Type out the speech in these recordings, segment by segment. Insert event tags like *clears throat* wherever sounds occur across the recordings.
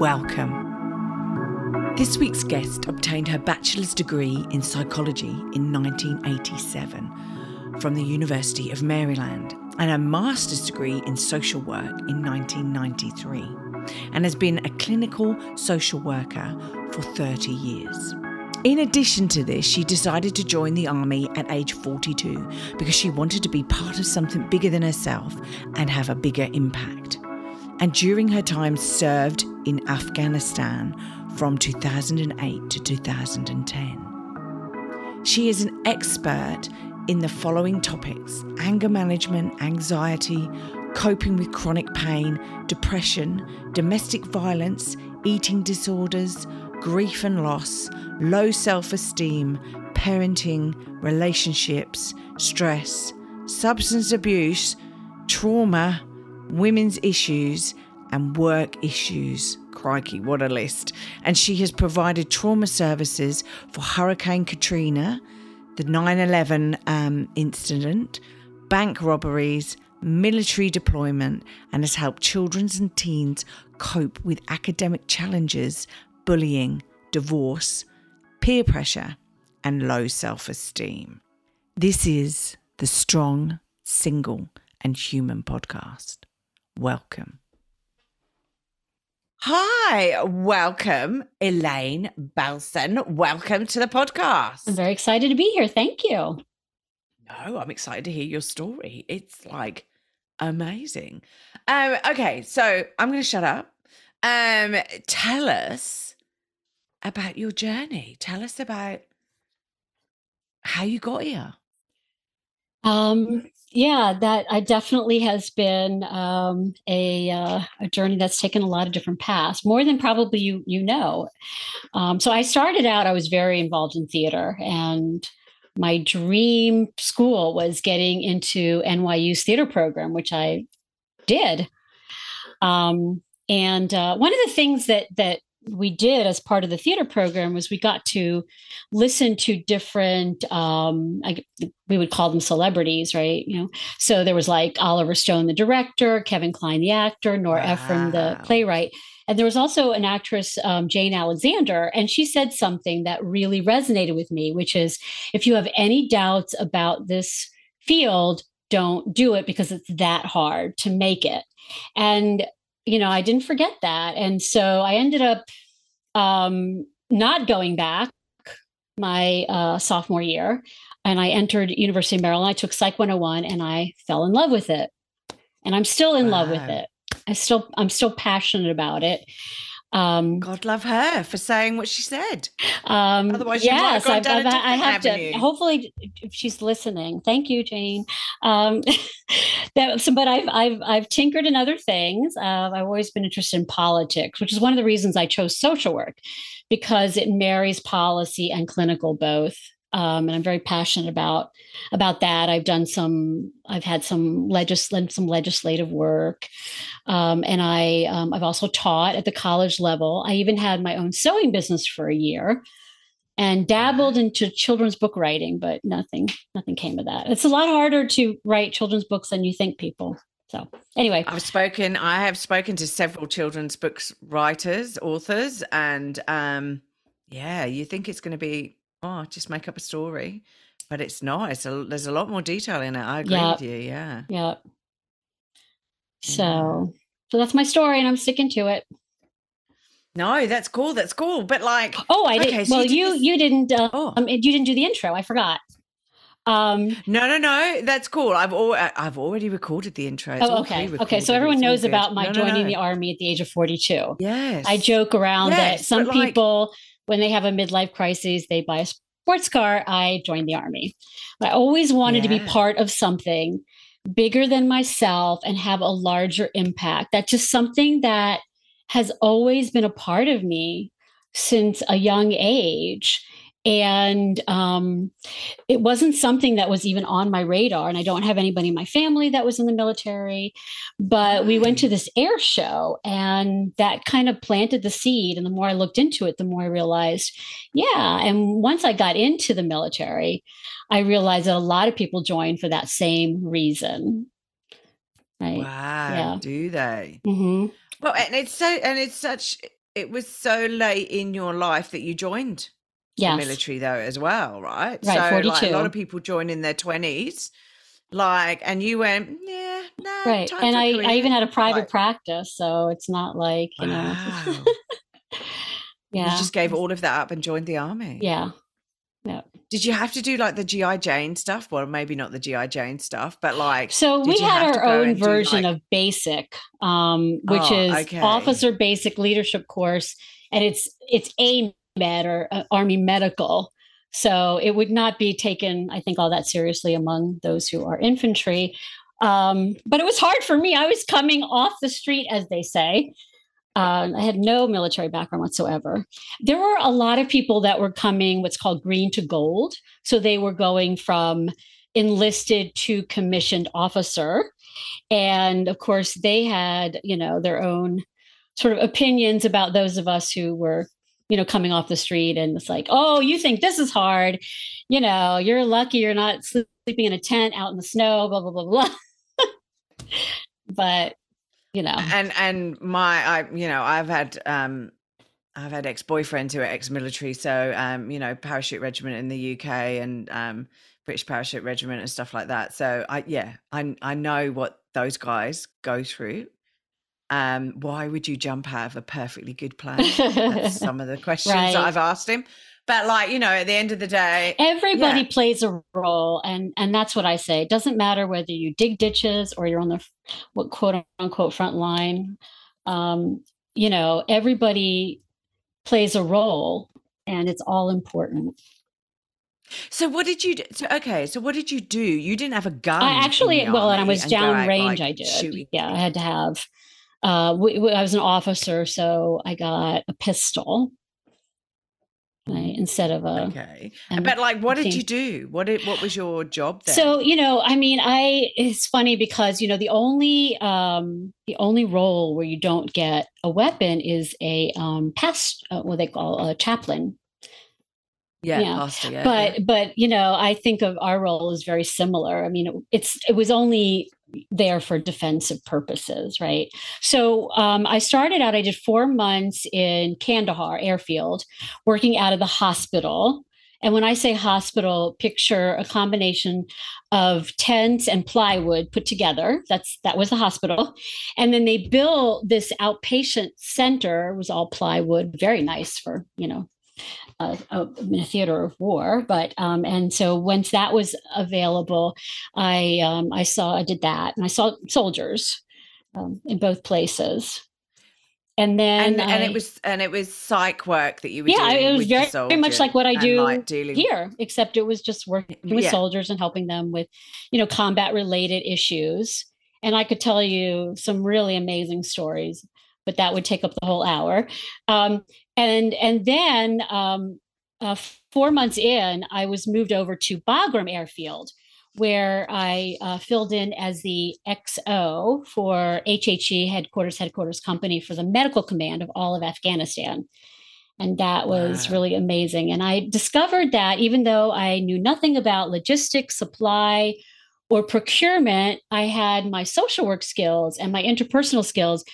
Welcome. This week's guest obtained her bachelor's degree in psychology in 1987 from the University of Maryland and her master's degree in social work in 1993 and has been a clinical social worker for 30 years. In addition to this, she decided to join the army at age 42 because she wanted to be part of something bigger than herself and have a bigger impact. And during her time served in Afghanistan from 2008 to 2010. She is an expert in the following topics anger management, anxiety, coping with chronic pain, depression, domestic violence, eating disorders, grief and loss, low self esteem, parenting, relationships, stress, substance abuse, trauma, women's issues, and work issues. Crikey, what a list. And she has provided trauma services for Hurricane Katrina, the 9 11 um, incident, bank robberies, military deployment, and has helped children and teens cope with academic challenges, bullying, divorce, peer pressure, and low self esteem. This is the Strong, Single, and Human podcast. Welcome. Hi, welcome, Elaine Belson. Welcome to the podcast. I'm very excited to be here. Thank you. No, I'm excited to hear your story. It's like amazing. Um, okay, so I'm going to shut up. Um, tell us about your journey. Tell us about how you got here. Um, yeah, that I definitely has been um, a uh, a journey that's taken a lot of different paths, more than probably you you know. Um, so I started out; I was very involved in theater, and my dream school was getting into NYU's theater program, which I did. Um, and uh, one of the things that that we did as part of the theater program was we got to listen to different um, I, we would call them celebrities right? You know so there was like oliver stone the director kevin kline the actor nora wow. ephron the playwright. And there was also an actress um, jane alexander and she said something that really resonated with me which is if you have any doubts about this field don't do it because it's that hard to make it. And you know, I didn't forget that. And so I ended up um, not going back my uh, sophomore year. And I entered University of Maryland. I took Psych 101 and I fell in love with it. And I'm still in wow. love with it. I still I'm still passionate about it. Um, God love her for saying what she said. Um, Otherwise, yes, I've, I've, I have avenue. to. Hopefully, if she's listening, thank you, Jane. Um, *laughs* that, so, but I've I've I've tinkered in other things. Uh, I've always been interested in politics, which is one of the reasons I chose social work because it marries policy and clinical both um, and I'm very passionate about about that. I've done some, I've had some legisl- some legislative work, um, and I um, I've also taught at the college level. I even had my own sewing business for a year, and dabbled into children's book writing, but nothing nothing came of that. It's a lot harder to write children's books than you think, people. So anyway, I've spoken. I have spoken to several children's books writers, authors, and um, yeah, you think it's going to be oh, just make up a story. But it's not. It's a, there's a lot more detail in it. I agree yep. with you. Yeah. Yeah. So, so that's my story, and I'm sticking to it. No, that's cool. That's cool. But like, oh, I did. so well, you you, you didn't. Uh, oh. um, you didn't do the intro. I forgot. Um, no, no, no. That's cool. I've al- I've already recorded the intro. It's oh, okay. Okay. So everyone knows about my no, joining no, no. the army at the age of 42. Yes. I joke around yes, that some people, like, when they have a midlife crisis, they buy a sports car, I joined the army. I always wanted yeah. to be part of something bigger than myself and have a larger impact. That's just something that has always been a part of me since a young age and um, it wasn't something that was even on my radar and i don't have anybody in my family that was in the military but we went to this air show and that kind of planted the seed and the more i looked into it the more i realized yeah and once i got into the military i realized that a lot of people join for that same reason right wow yeah. do they mm-hmm. well and it's so and it's such it was so late in your life that you joined yes. the military though as well, right? Right, so 42. like a lot of people join in their twenties. Like, and you went, yeah, nah, right. And I, I even had a private like, practice, so it's not like you wow. *laughs* know. yeah, you just gave all of that up and joined the army. Yeah, yeah. Did you have to do like the GI Jane stuff? Well, maybe not the GI Jane stuff, but like so we had our own version like... of basic, um, which oh, is okay. officer basic leadership course, and it's it's a med or uh, army medical so it would not be taken i think all that seriously among those who are infantry um, but it was hard for me i was coming off the street as they say uh, I had no military background whatsoever. There were a lot of people that were coming what's called green to gold. So they were going from enlisted to commissioned officer. And of course, they had, you know, their own sort of opinions about those of us who were you know, coming off the street and it's like, oh, you think this is hard. You know, you're lucky you're not sleeping in a tent out in the snow, blah, blah, blah, blah. *laughs* but, you know. And and my I you know, I've had um I've had ex-boyfriends who are ex-military, so um, you know, parachute regiment in the UK and um British parachute regiment and stuff like that. So I yeah, I I know what those guys go through um, why would you jump out of a perfectly good *laughs* plan? That's some of the questions right. that I've asked him. But like, you know, at the end of the day, everybody yeah. plays a role and and that's what I say. It doesn't matter whether you dig ditches or you're on the what quote unquote front line. Um, you know, everybody plays a role and it's all important. So what did you do? So, okay, so what did you do? You didn't have a gun. I actually, well, and I was down range. Like, I did. Shooting. Yeah, I had to have uh, we, we, I was an officer, so I got a pistol. Right instead of a okay. but like what did you do? What did what was your job there so you know i mean i it's funny because you know the only um the only role where you don't get a weapon is a um past uh, what they call a chaplain. Yeah, yeah. Pastor, yeah but yeah. but you know i think of our role as very similar. I mean it, it's it was only there for defensive purposes, right? So um, I started out, I did four months in Kandahar airfield, working out of the hospital. And when I say hospital, picture a combination of tents and plywood put together. That's that was the hospital. And then they built this outpatient center, it was all plywood, very nice for, you know, uh, in a theater of war. But um, and so once that was available, I um, I saw I did that, and I saw soldiers um, in both places. And then and, I, and, it was and it was psych work that you were yeah it was very, very much like what I do like here except it was just working with yeah. soldiers and helping them with you know combat related issues and I could tell you some really amazing stories but that would take up the whole hour. Um, and and then um, uh, four months in, I was moved over to Bagram Airfield, where I uh, filled in as the XO for HHC headquarters headquarters company for the medical command of all of Afghanistan. And that was wow. really amazing. And I discovered that even though I knew nothing about logistics, supply, or procurement, I had my social work skills and my interpersonal skills.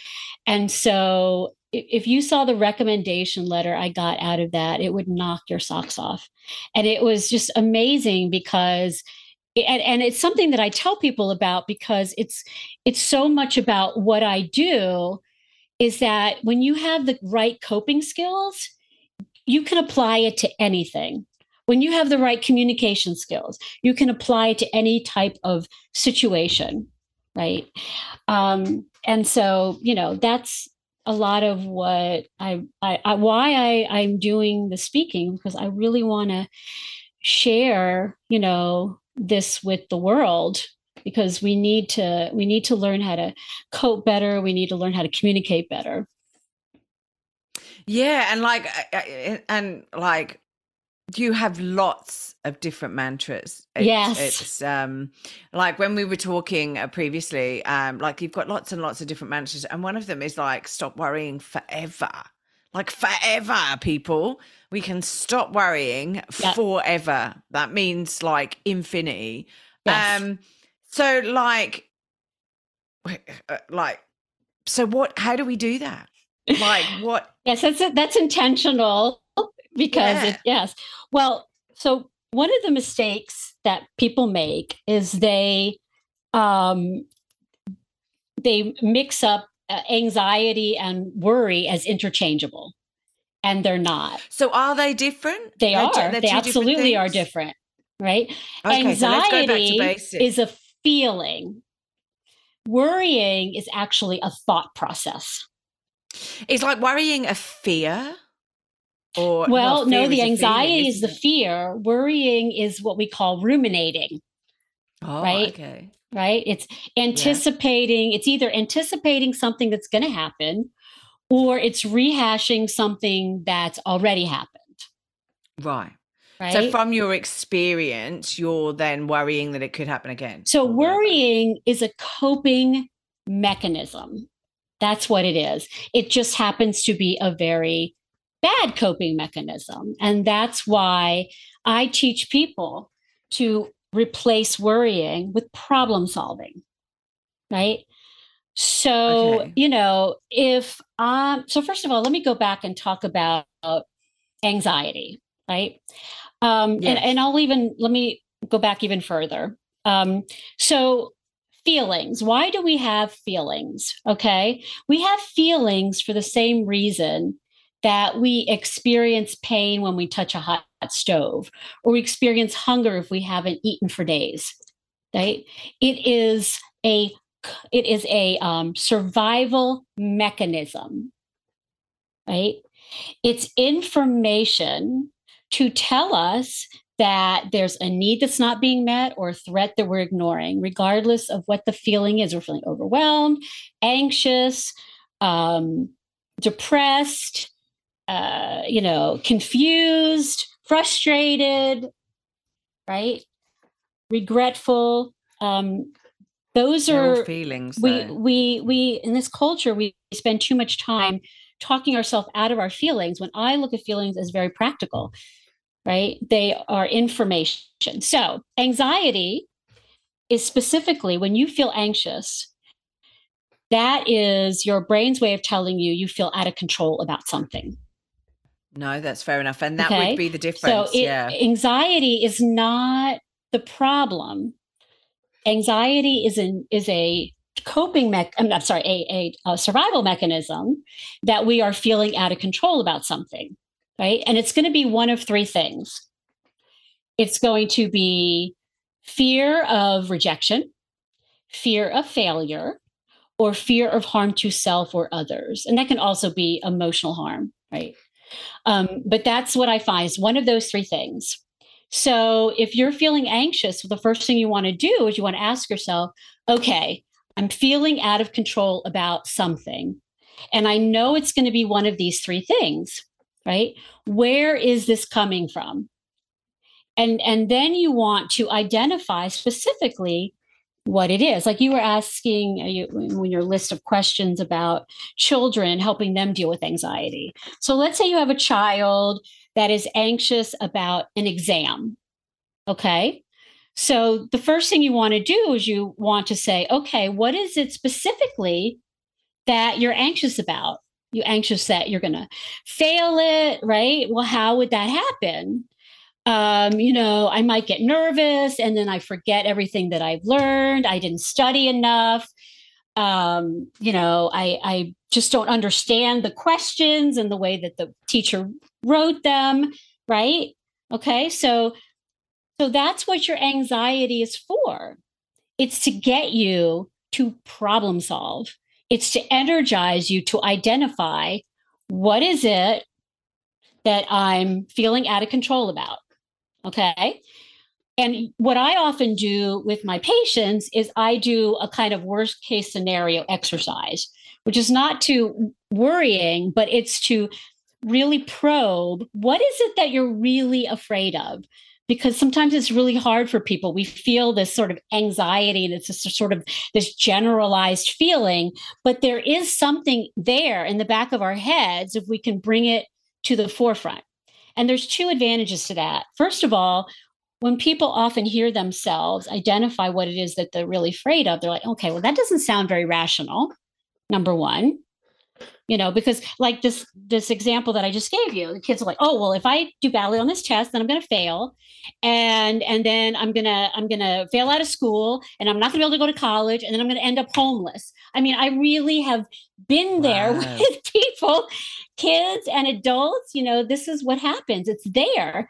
And so if you saw the recommendation letter I got out of that, it would knock your socks off. And it was just amazing because and, and it's something that I tell people about because it's it's so much about what I do is that when you have the right coping skills, you can apply it to anything. When you have the right communication skills, you can apply it to any type of situation, right? Um, and so, you know, that's a lot of what I, I, I why I, I'm doing the speaking because I really want to share, you know, this with the world because we need to we need to learn how to cope better. We need to learn how to communicate better. Yeah, and like and like you have lots of different mantras. It's, yes, it's um like when we were talking uh, previously, um like you've got lots and lots of different mantras, and one of them is like stop worrying forever, like forever. People, we can stop worrying yep. forever. That means like infinity. Yes. Um, so like, uh, like, so what? How do we do that? Like what? *laughs* yes, that's that's intentional because yeah. it, yes. Well, so one of the mistakes that people make is they um they mix up uh, anxiety and worry as interchangeable and they're not. So are they different? They are. they're they absolutely are different right? Okay, anxiety so is a feeling. Worrying is actually a thought process. Is like worrying a fear or well, no, the anxiety feeling, is the fear. Worrying is what we call ruminating. Oh, right. Okay. Right. It's anticipating, yeah. it's either anticipating something that's going to happen or it's rehashing something that's already happened. Right. Right? So, from your experience, you're then worrying that it could happen again. So, worrying is a coping mechanism. That's what it is. It just happens to be a very bad coping mechanism. And that's why I teach people to replace worrying with problem solving. Right. So, okay. you know, if um, so first of all, let me go back and talk about anxiety, right? Um, yes. and, and I'll even let me go back even further. Um, so feelings. Why do we have feelings? Okay. We have feelings for the same reason that we experience pain when we touch a hot stove, or we experience hunger if we haven't eaten for days. Right? It is a it is a um, survival mechanism. Right? It's information to tell us that there's a need that's not being met or a threat that we're ignoring, regardless of what the feeling is. We're feeling overwhelmed, anxious, um, depressed, uh, you know, confused, frustrated, right? Regretful. Um, those are feelings. We though. we we in this culture we spend too much time talking ourselves out of our feelings. When I look at feelings as very practical, right? They are information. So anxiety is specifically when you feel anxious. That is your brain's way of telling you you feel out of control about something. No, that's fair enough. And that okay? would be the difference. So it, yeah. anxiety is not the problem. Anxiety is an is a coping mech I'm, I'm sorry, a, a, a survival mechanism that we are feeling out of control about something. Right. And it's going to be one of three things. It's going to be fear of rejection, fear of failure, or fear of harm to self or others. And that can also be emotional harm, right? Um, but that's what I find is one of those three things. So if you're feeling anxious, the first thing you want to do is you want to ask yourself, okay, I'm feeling out of control about something. And I know it's going to be one of these three things, right? Where is this coming from? And, and then you want to identify specifically what it is. Like you were asking uh, you, when your list of questions about children, helping them deal with anxiety. So let's say you have a child that is anxious about an exam. Okay. So the first thing you want to do is you want to say, okay, what is it specifically that you're anxious about? You anxious that you're going to fail it, right? Well, how would that happen? Um, you know, I might get nervous and then I forget everything that I've learned. I didn't study enough. Um, you know, I, I just don't understand the questions and the way that the teacher wrote them, right? Okay, so so that's what your anxiety is for. It's to get you to problem solve. It's to energize you to identify what is it that I'm feeling out of control about Okay. And what I often do with my patients is I do a kind of worst case scenario exercise, which is not too worrying, but it's to really probe what is it that you're really afraid of because sometimes it's really hard for people. We feel this sort of anxiety and it's just sort of this generalized feeling, but there is something there in the back of our heads if we can bring it to the forefront. And there's two advantages to that. First of all, when people often hear themselves identify what it is that they're really afraid of, they're like, okay, well, that doesn't sound very rational. Number one you know because like this this example that i just gave you the kids are like oh well if i do badly on this test then i'm going to fail and and then i'm going to i'm going to fail out of school and i'm not going to be able to go to college and then i'm going to end up homeless i mean i really have been there *laughs* wow. with people kids and adults you know this is what happens it's there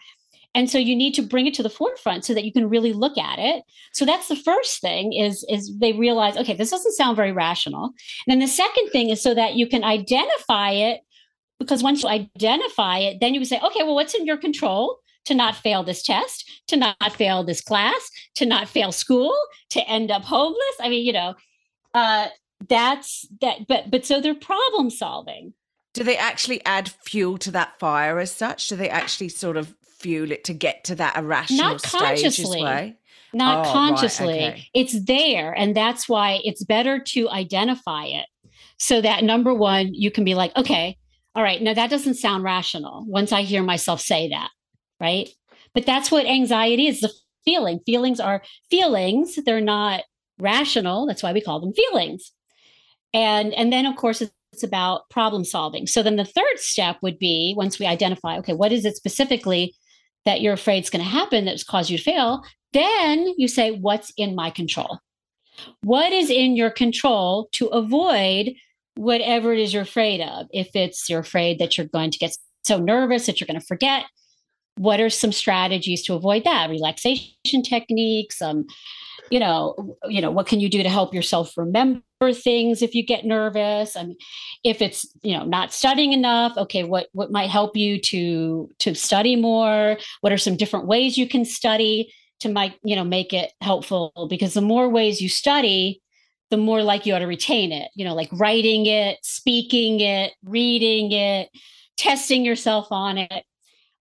and so you need to bring it to the forefront so that you can really look at it. So that's the first thing is is they realize okay this doesn't sound very rational. And then the second thing is so that you can identify it because once you identify it then you can say okay well what's in your control to not fail this test to not fail this class to not fail school to end up homeless? I mean you know uh that's that but but so they're problem solving. Do they actually add fuel to that fire as such? Do they actually sort of fuel it to get to that irrational not consciously. way? not oh, consciously. right, okay. it's there and that's why it's better to identify it so that number one you can be like okay all right now that doesn't sound rational once i hear myself say that right? But that's what anxiety is the feeling. Feelings are feelings. They're not rational. That's why we call them feelings. And and then of course it's about problem solving. So then the third step would be once we identify okay what is it specifically that you're afraid is going to happen that's caused you to fail, then you say, What's in my control? What is in your control to avoid whatever it is you're afraid of? If it's you're afraid that you're going to get so nervous that you're going to forget, what are some strategies to avoid that? Relaxation techniques, um, you know, you know, what can you do to help yourself remember things if you get nervous? I mean, if it's you know not studying enough, okay, what what might help you to to study more? What are some different ways you can study to make you know make it helpful? Because the more ways you study, the more like you ought to retain it. You know, like writing it, speaking it, reading it, testing yourself on it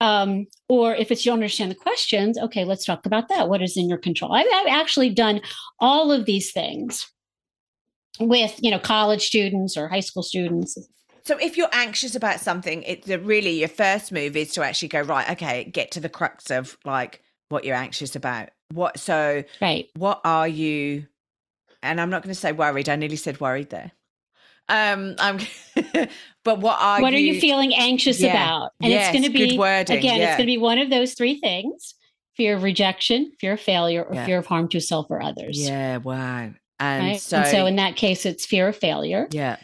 um, or if it's you don't understand the questions, okay, let's talk about that. What is in your control? I've, I've actually done all of these things with you know college students or high school students. So if you're anxious about something, it's really your first move is to actually go right. Okay, get to the crux of like what you're anxious about. What so right? What are you? And I'm not going to say worried. I nearly said worried there. Um, I'm. *laughs* but what are what you, are you feeling anxious yeah. about? And yes, it's going to be wording, again. Yeah. It's going to be one of those three things: fear of rejection, fear of failure, or yeah. fear of harm to self or others. Yeah. Wow. And right? so, and so in that case, it's fear of failure. Yeah.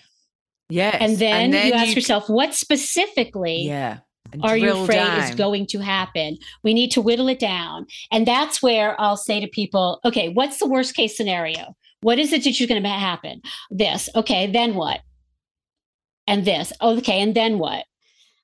Yes. And then, and then you ask you, yourself, what specifically? Yeah. are you afraid down. is going to happen? We need to whittle it down. And that's where I'll say to people, okay, what's the worst case scenario? What is it that you're going to happen? This. Okay, then what? And this. Okay, and then what?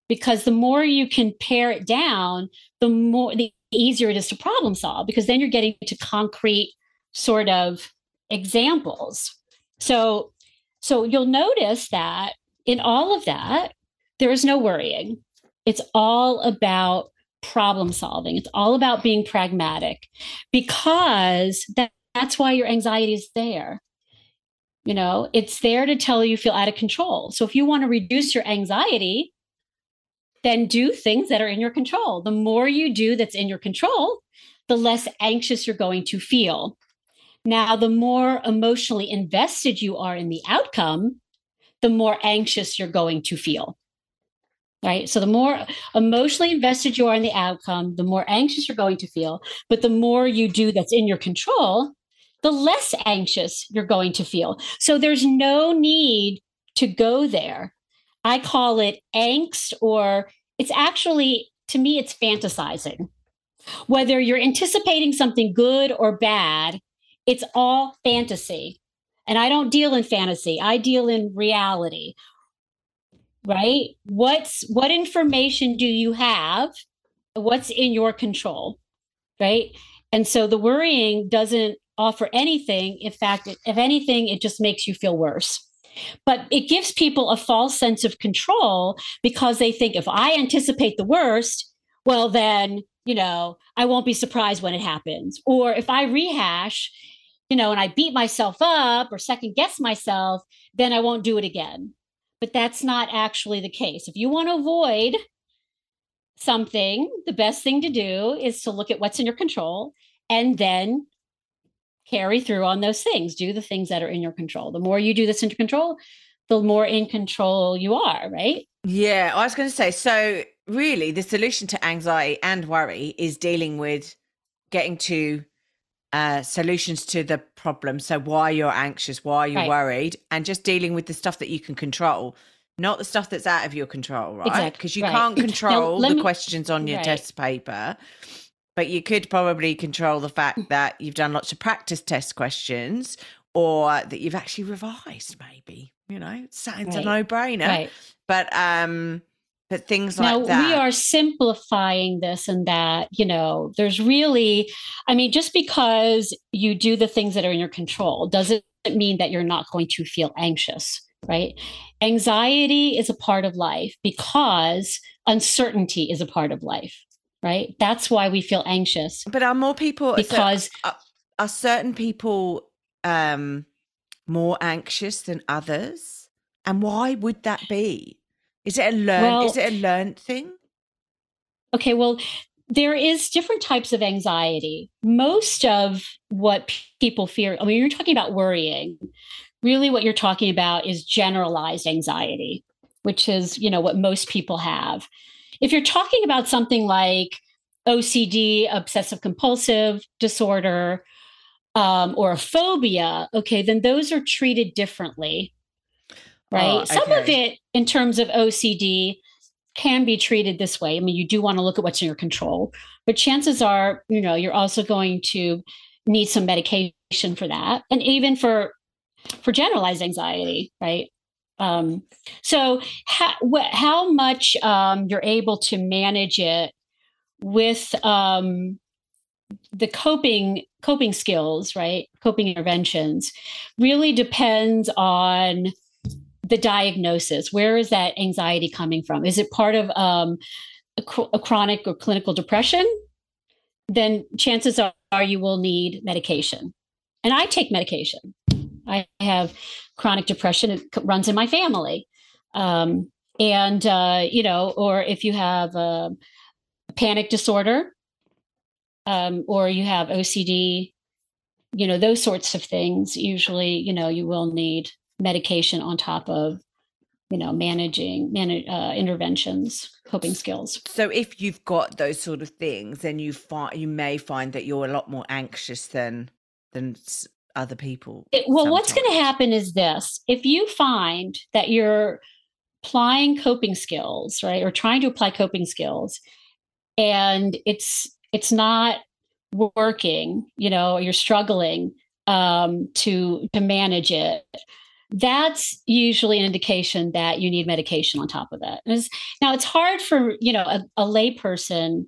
Because the more you can pare it down, the more the easier it is to problem solve because then you're getting to concrete sort of examples. So so you'll notice that in all of that there is no worrying. It's all about problem solving. It's all about being pragmatic because that that's why your anxiety is there. You know, it's there to tell you, feel out of control. So if you want to reduce your anxiety, then do things that are in your control. The more you do that's in your control, the less anxious you're going to feel. Now, the more emotionally invested you are in the outcome, the more anxious you're going to feel. Right. So, the more emotionally invested you are in the outcome, the more anxious you're going to feel. But the more you do that's in your control, the less anxious you're going to feel. So there's no need to go there. I call it angst, or it's actually, to me, it's fantasizing. Whether you're anticipating something good or bad, it's all fantasy. And I don't deal in fantasy, I deal in reality. Right? What's what information do you have? What's in your control? Right? And so the worrying doesn't offer anything. In fact, if anything, it just makes you feel worse. But it gives people a false sense of control because they think if I anticipate the worst, well, then, you know, I won't be surprised when it happens. Or if I rehash, you know, and I beat myself up or second guess myself, then I won't do it again. But that's not actually the case. If you want to avoid something, the best thing to do is to look at what's in your control and then carry through on those things. Do the things that are in your control. The more you do this in control, the more in control you are, right? Yeah, I was going to say so really the solution to anxiety and worry is dealing with getting to uh, solutions to the problem. So why you're anxious, why you're right. worried, and just dealing with the stuff that you can control, not the stuff that's out of your control, right? Because exactly. you right. can't *laughs* control now, the me, questions on your right. test paper but you could probably control the fact mm. that you've done lots of practice test questions or that you've actually revised maybe you know it sounds right. a no-brainer right. but um but things now, like that we are simplifying this and that you know there's really i mean just because you do the things that are in your control doesn't mean that you're not going to feel anxious right anxiety is a part of life because uncertainty is a part of life right? That's why we feel anxious. But are more people because are, are, certain people um more anxious than others? And why would that be? Is it a learn well, is it a learned thing? Okay, well, there is different types of anxiety. Most of what people fear, I mean, you're talking about worrying. Really, what you're talking about is generalized anxiety, which is, you know, what most people have. If you're talking about something like OCD, obsessive compulsive disorder, um, or a phobia, okay, then those are treated differently, right? Oh, okay. Some of it, in terms of OCD, can be treated this way. I mean, you do want to look at what's in your control, but chances are, you know, you're also going to need some medication for that, and even for for generalized anxiety, right? Um, so, how, wh- how much um, you're able to manage it with um, the coping coping skills, right? Coping interventions really depends on the diagnosis. Where is that anxiety coming from? Is it part of um, a, cr- a, chronic or clinical depression? Then chances are, are you will need medication. And I take medication. I have chronic depression it runs in my family. Um, and uh, you know or if you have a panic disorder um, or you have ocd you know those sorts of things usually you know you will need medication on top of you know managing manage uh, interventions coping skills. so if you've got those sort of things then you find you may find that you're a lot more anxious than than other people. It, well, sometimes. what's going to happen is this if you find that you're applying coping skills, right, or trying to apply coping skills, and it's it's not working, you know, you're struggling um, to to manage it. That's usually an indication that you need medication on top of that. now, it's hard for you know a, a layperson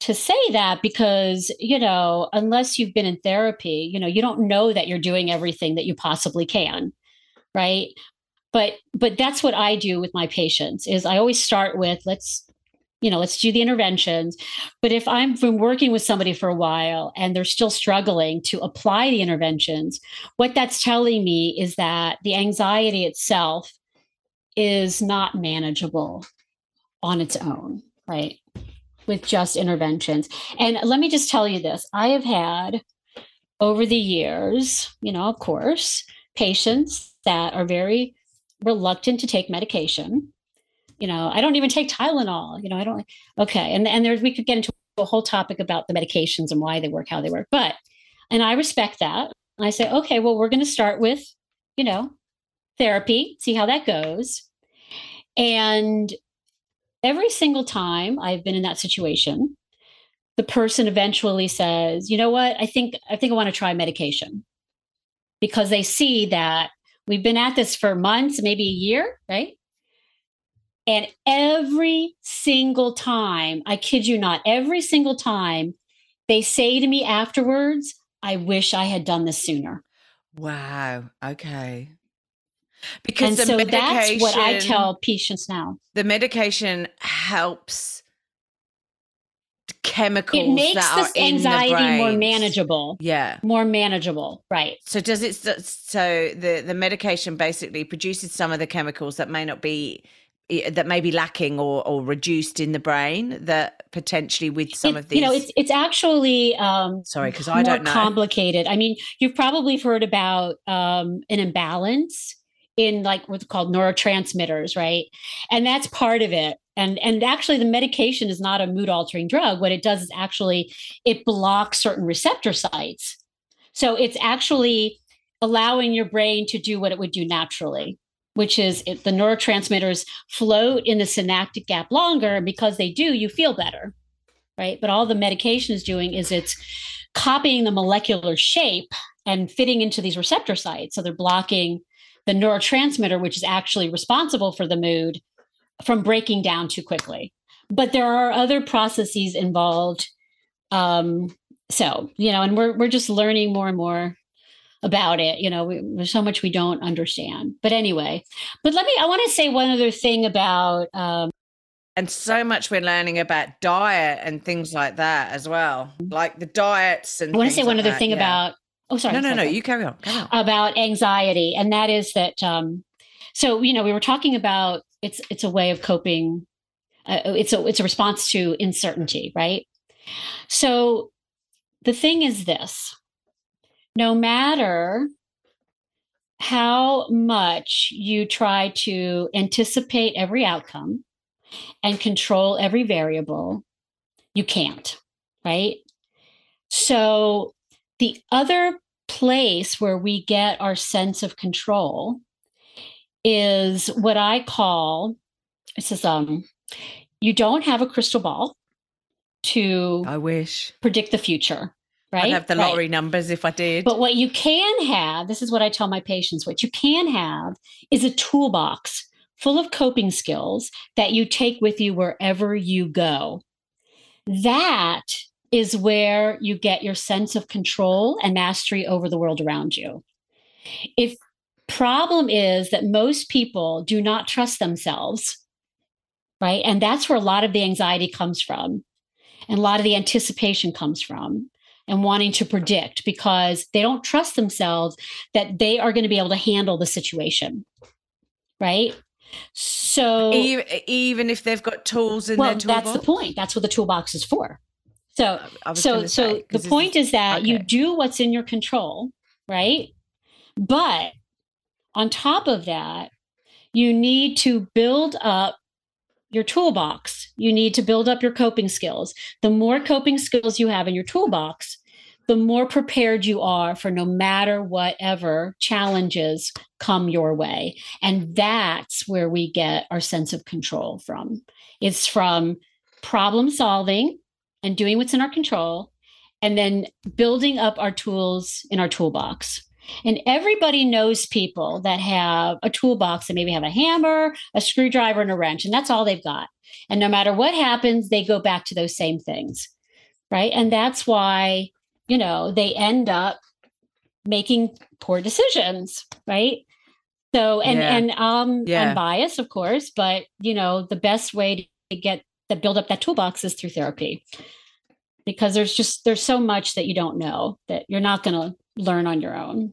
to say that because you know unless you've been in therapy you know you don't know that you're doing everything that you possibly can right? But but that's what i do with my patients is i always start with let's you know let's do the interventions. But if i've been working with somebody for a while and they're still struggling to apply the interventions what that's telling me is that the anxiety itself is not manageable on its own right with just interventions. And let me just tell you this I have had over the years, you know, of course, patients that are very reluctant to take medication. You know, I don't even take Tylenol. You know, I don't. Okay, and and there's we could get into a whole topic about the medications and why they work, how they work. But, and I respect that. I say, okay, well, we're going to start with, you know, therapy, see how that goes. And every single time I've been in that situation, the person eventually says, "You know what? I think I think I want to try medication." Because they see that we've been at this for months, maybe a year, right? And every single time, I kid you not, every single time they say to me afterwards, I wish I had done this sooner. Wow. Okay. Because and so that's what I tell patients now. The medication helps chemicals it makes this anxiety more manageable. Yeah. More manageable right. So does it so the the medication basically produces some of the chemicals that may not be that may be lacking or, or reduced in the brain that potentially with some it, of these you know it's it's actually um sorry because i don't know. complicated. I mean you've probably heard about um an imbalance in like what's called neurotransmitters right? And that's part of it. And and actually the medication is not a mood altering drug. What it does is actually it blocks certain receptor sites. So it's actually allowing your brain to do what it would do naturally which is it, the neurotransmitters float in the synaptic gap longer and because they do you feel better right? But all the medication is doing is it's copying the molecular shape and fitting into these receptor sites. So they're blocking the neurotransmitter which is actually responsible for the mood from breaking down too quickly. But there are other processes involved. Um, so, you know, and we're we're just learning more and more about it. You know, we, there's so much we don't understand. But anyway, but let me. I want to say one other thing about. Um, and so much we're learning about diet and things like that as well, like the diets and. I want to say one like other that, thing yeah. about. Oh, sorry. No, no, no. You carry on. Carry on. About anxiety, and that is that. Um, so you know, we were talking about it's it's a way of coping uh, it's a it's a response to uncertainty right so the thing is this no matter how much you try to anticipate every outcome and control every variable you can't right so the other place where we get our sense of control is what I call it says um you don't have a crystal ball to I wish predict the future. Right. I'd have the lottery right. numbers if I did. But what you can have, this is what I tell my patients, what you can have is a toolbox full of coping skills that you take with you wherever you go. That is where you get your sense of control and mastery over the world around you. If problem is that most people do not trust themselves right and that's where a lot of the anxiety comes from and a lot of the anticipation comes from and wanting to predict because they don't trust themselves that they are going to be able to handle the situation right so even, even if they've got tools in well, their toolbox? that's the point that's what the toolbox is for so so so the point is, is that okay. you do what's in your control right but on top of that, you need to build up your toolbox. You need to build up your coping skills. The more coping skills you have in your toolbox, the more prepared you are for no matter whatever challenges come your way. And that's where we get our sense of control from. It's from problem solving and doing what's in our control, and then building up our tools in our toolbox. And everybody knows people that have a toolbox that maybe have a hammer, a screwdriver, and a wrench, and that's all they've got. And no matter what happens, they go back to those same things. Right. And that's why, you know, they end up making poor decisions. Right. So, and, yeah. and um, yeah. I'm biased, of course, but, you know, the best way to get to build up that toolbox is through therapy because there's just there's so much that you don't know that you're not going to learn on your own.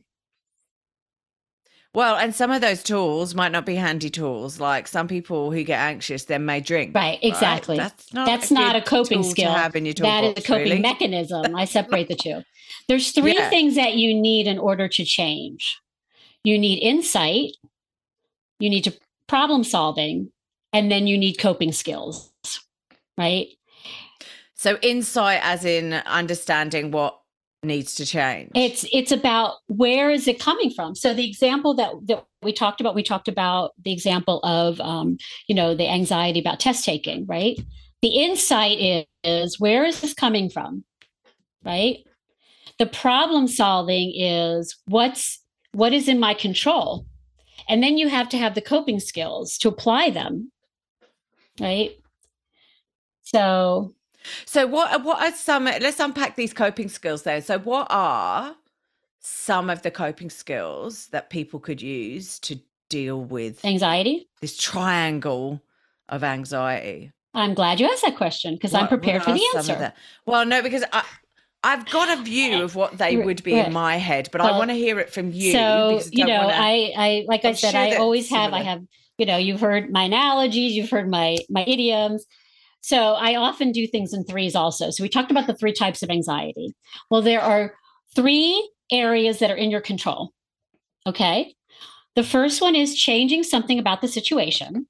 Well, and some of those tools might not be handy tools. Like some people who get anxious then may drink. Right, exactly. Right? That's not That's a, not a coping skill. have in your that is a coping really. *laughs* mechanism. I separate the two. There's *laughs* three yeah. things that you need in order to change. You need insight, you need to problem solving, and then you need coping skills. Right? So insight as in understanding what needs to change. It's it's about where is it coming from? So the example that that we talked about we talked about the example of um, you know the anxiety about test taking right? The insight is, is where is this coming from right? The problem solving is what's what is in my control? And then you have to have the coping skills to apply them right so so what what are some let's unpack these coping skills there. So what are some of the coping skills that people could use to deal with anxiety? This triangle of anxiety. I'm glad you asked that question because I'm prepared for the answer. Well, no, because I, I've got a view *laughs* of what they would be right. in my head, but well, I want to hear it from you. So, you know, wanna, I, I, like I'm i said, sure I always have, I have, you know, you've heard my analogies, you've heard my, my idioms. So I often do things in threes also. So we talked about the three types of anxiety. Well, there are three areas that are in your control. Okay. The first one is changing something about the situation.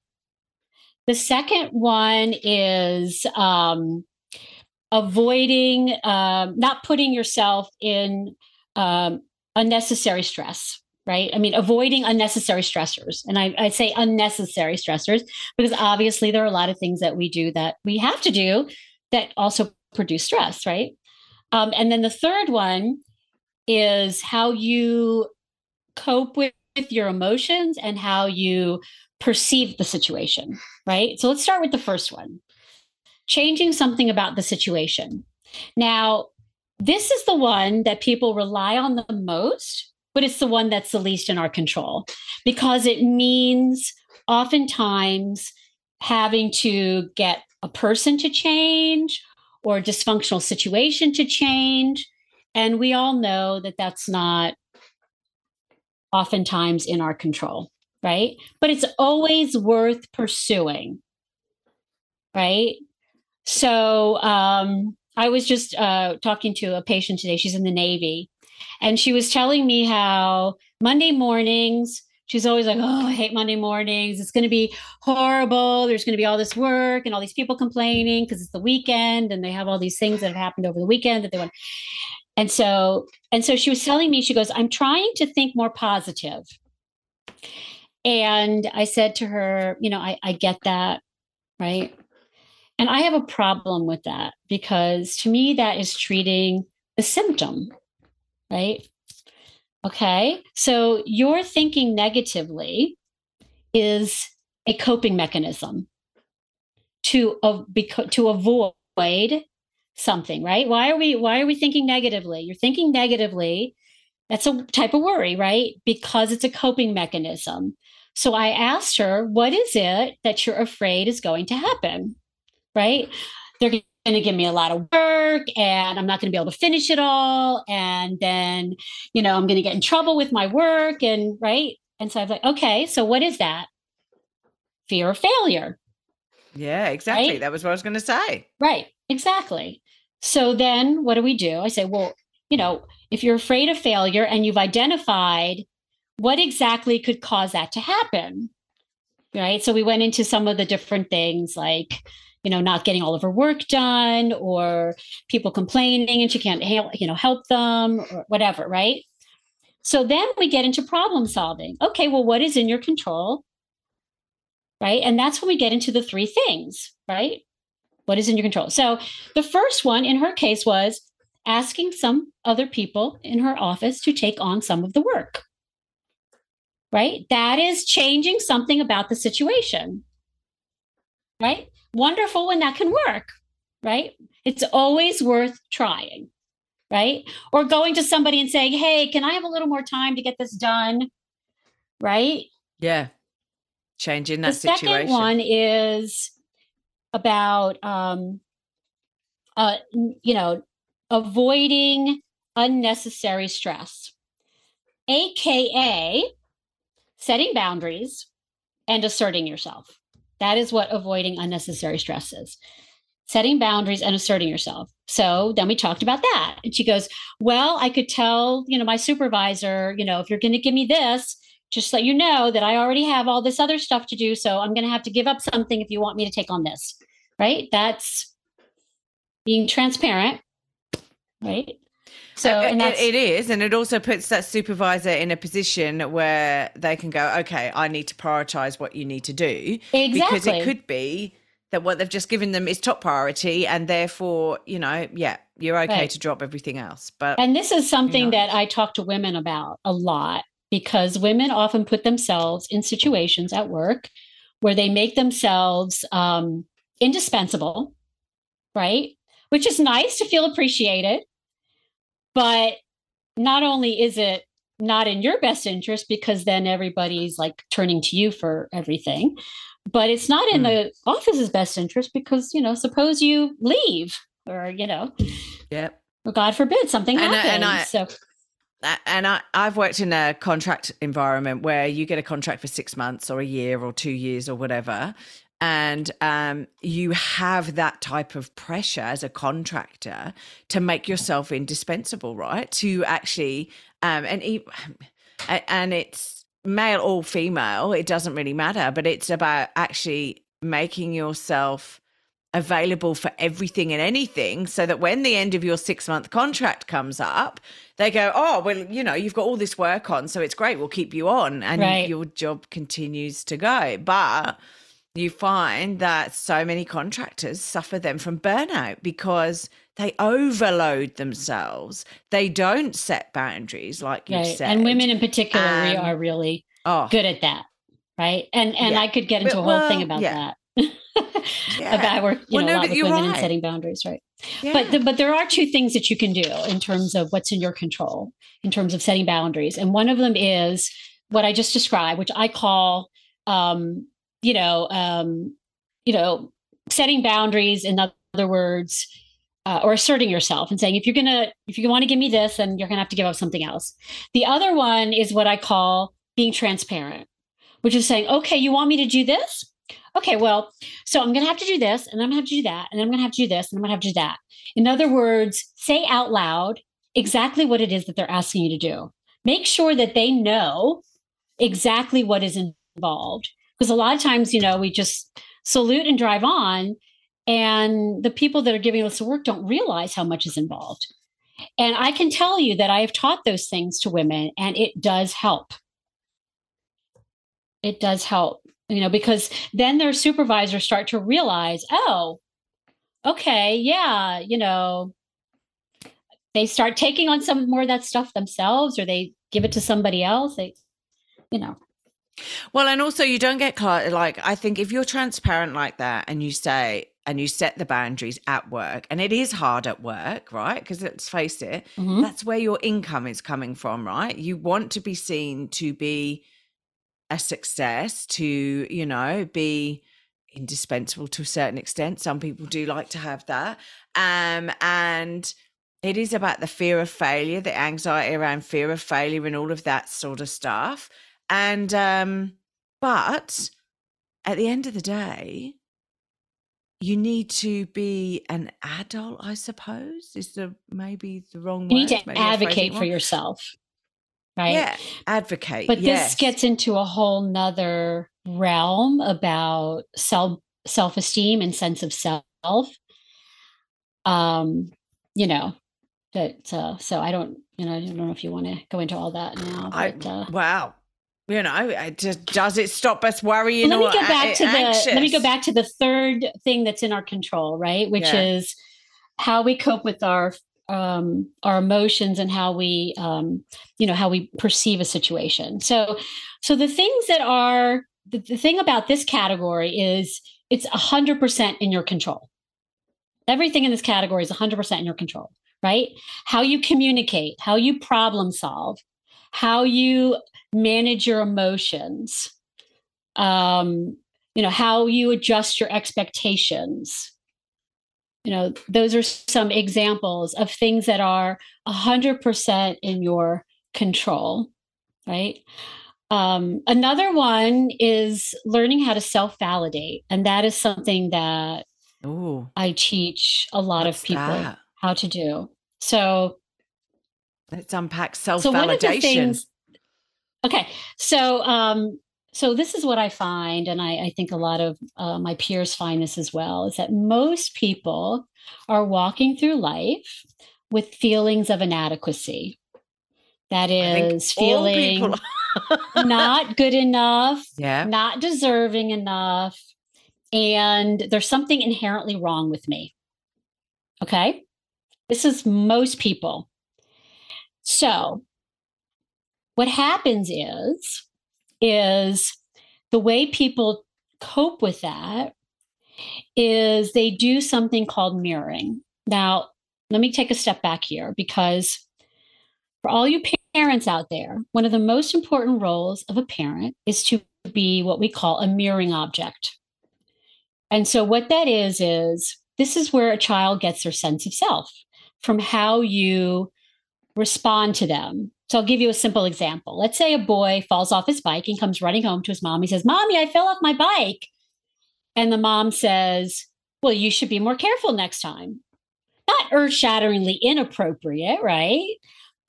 The second one is um, avoiding, um, not putting yourself in um, unnecessary stress, right? I mean, avoiding unnecessary stressors. And I, I say unnecessary stressors because obviously there are a lot of things that we do that we have to do that also produce stress, right? Um, and then the third one is how you cope with, with your emotions and how you perceive the situation, right? So let's start with the first one changing something about the situation. Now, this is the one that people rely on the most, but it's the one that's the least in our control because it means oftentimes having to get a person to change or a dysfunctional situation to change. And we all know that that's not oftentimes in our control right? But it's always worth pursuing, right? So um, I was just uh, talking to a patient today. She's in the Navy, and she was telling me how Monday mornings. She's always like, "Oh, I hate Monday mornings. It's going to be horrible. There's going to be all this work and all these people complaining because it's the weekend and they have all these things that have happened over the weekend that they want." And so, and so she was telling me, she goes, "I'm trying to think more positive." And I said to her, you know, I, I get that, right? And I have a problem with that because to me, that is treating the symptom, right? Okay. So your thinking negatively is a coping mechanism to, uh, to avoid something, right? Why are we why are we thinking negatively? You're thinking negatively. That's a type of worry, right? Because it's a coping mechanism. So I asked her, what is it that you're afraid is going to happen? Right? They're going to give me a lot of work and I'm not going to be able to finish it all. And then, you know, I'm going to get in trouble with my work. And right. And so I was like, okay, so what is that? Fear of failure. Yeah, exactly. Right? That was what I was going to say. Right. Exactly. So then what do we do? I say, well, you know, if you're afraid of failure and you've identified what exactly could cause that to happen right so we went into some of the different things like you know not getting all of her work done or people complaining and she can't help you know help them or whatever right? So then we get into problem solving. Okay well what is in your control? Right? And that's when we get into the three things right? What is in your control? So the first one in her case was asking some other people in her office to take on some of the work. Right? That is changing something about the situation, right? Wonderful when that can work, right? It's always worth trying, right? Or going to somebody and saying, hey, can I have a little more time to get this done? Right? Yeah. Changing that the situation. second one is about, um, uh, you know, avoiding unnecessary stress, AKA setting boundaries and asserting yourself. That is what avoiding unnecessary stress is. Setting boundaries and asserting yourself. So then we talked about that. And she goes, Well, I could tell, you know, my supervisor, you know, if you're going to give me this, just let you know that I already have all this other stuff to do. So I'm going to have to give up something if you want me to take on this. Right. That's being transparent. Right. So and it, it is, and it also puts that supervisor in a position where they can go, okay, I need to prioritize what you need to do exactly. because it could be that what they've just given them is top priority, and therefore, you know, yeah, you're okay right. to drop everything else. But and this is something you know. that I talk to women about a lot because women often put themselves in situations at work where they make themselves um, indispensable, right? Which is nice to feel appreciated but not only is it not in your best interest because then everybody's like turning to you for everything. But it's not in mm. the office's best interest because, you know, suppose you leave or, you know, yep. Or God forbid something and happens. I, and I, so and I, I've worked in a contract environment where you get a contract for six months or a year or two years or whatever. And um, you have that type of pressure as a contractor to make yourself indispensable, right? To actually, um, and and it's male or female, it doesn't really matter, but it's about actually making yourself available for everything and anything so that when the end of your six month contract comes up, they go, Oh, well, you know, you've got all this work on, so it's great, we'll keep you on. And right. your job continues to go. But you find that so many contractors suffer them from burnout because they overload themselves. They don't set boundaries, like you right. said. And women in particular um, are really oh, good at that. Right. And and yeah. I could get into a whole well, thing about yeah. that yeah. *laughs* about work, you well, know, no, a lot with women right. and setting boundaries, right? Yeah. But the, but there are two things that you can do in terms of what's in your control, in terms of setting boundaries, and one of them is what I just described, which I call, um, you know, um, you know, setting boundaries. In other words, uh, or asserting yourself and saying, if you're gonna, if you want to give me this, then you're gonna have to give up something else. The other one is what I call being transparent, which is saying, okay, you want me to do this? okay, well, so I'm to have to do this and I'm to have to do that and I'm to have to do this and I'm to have to do that. In other words, say out loud exactly what it is that they're asking you to do. Make sure that they know exactly what is involved. Because a lot of times, you know, we just salute and drive on, and the people that are giving us the work don't realize how much is involved. And I can tell you that I have taught those things to women, and it does help. It does help you know, because then their supervisors start to realize, oh, okay, yeah, you know, they start taking on some more of that stuff themselves or they give it to somebody else. They, you know. Well, and also you don't get like I think if you're transparent like that and you say and you set the boundaries at work, and it is hard at work, right? Because let's face it, mm-hmm. that's where your income is coming from, right? You want to be seen to be a success to you know be indispensable to a certain extent some people do like to have that um and it is about the fear of failure the anxiety around fear of failure and all of that sort of stuff and um but at the end of the day you need to be an adult i suppose is the maybe the wrong you need to maybe advocate for yourself right? Yeah, advocate. But yes. this gets into a whole nother realm about self self esteem and sense of self. Um, you know, that uh, so I don't, you know, I don't know if you want to go into all that now. But, I, uh, wow. You know, it just does it stop us worrying? Let me go back to anxious? the let me go back to the third thing that's in our control, right? Which yeah. is how we cope with our um, our emotions and how we um, you know how we perceive a situation so so the things that are the, the thing about this category is it's 100% in your control everything in this category is 100% in your control right how you communicate how you problem solve how you manage your emotions. Um, you know how you adjust your expectations. You know those are some examples of things that are 100% in your control right? Um, another one is learning how to self-validate and that is something that Ooh, i teach a lot of people that? how to do. So let's unpack self-validation. so okay so um, so this is what I find, and I, I think a lot of uh, my peers find this as well, is that most people are walking through life with feelings of inadequacy. That is feeling *laughs* not good enough, yeah. not deserving enough, and there's something inherently wrong with me. Okay. This is most people. So, what happens is is the way people cope with that is they do something called mirroring. Now, let me take a step back here because for all you parents out there, one of the most important roles of a parent is to be what we call a mirroring object. And so, what that is, is this is where a child gets their sense of self from how you respond to them. So, I'll give you a simple example. Let's say a boy falls off his bike and comes running home to his mom. He says, Mommy, I fell off my bike. And the mom says, Well, you should be more careful next time. Not earth shatteringly inappropriate, right?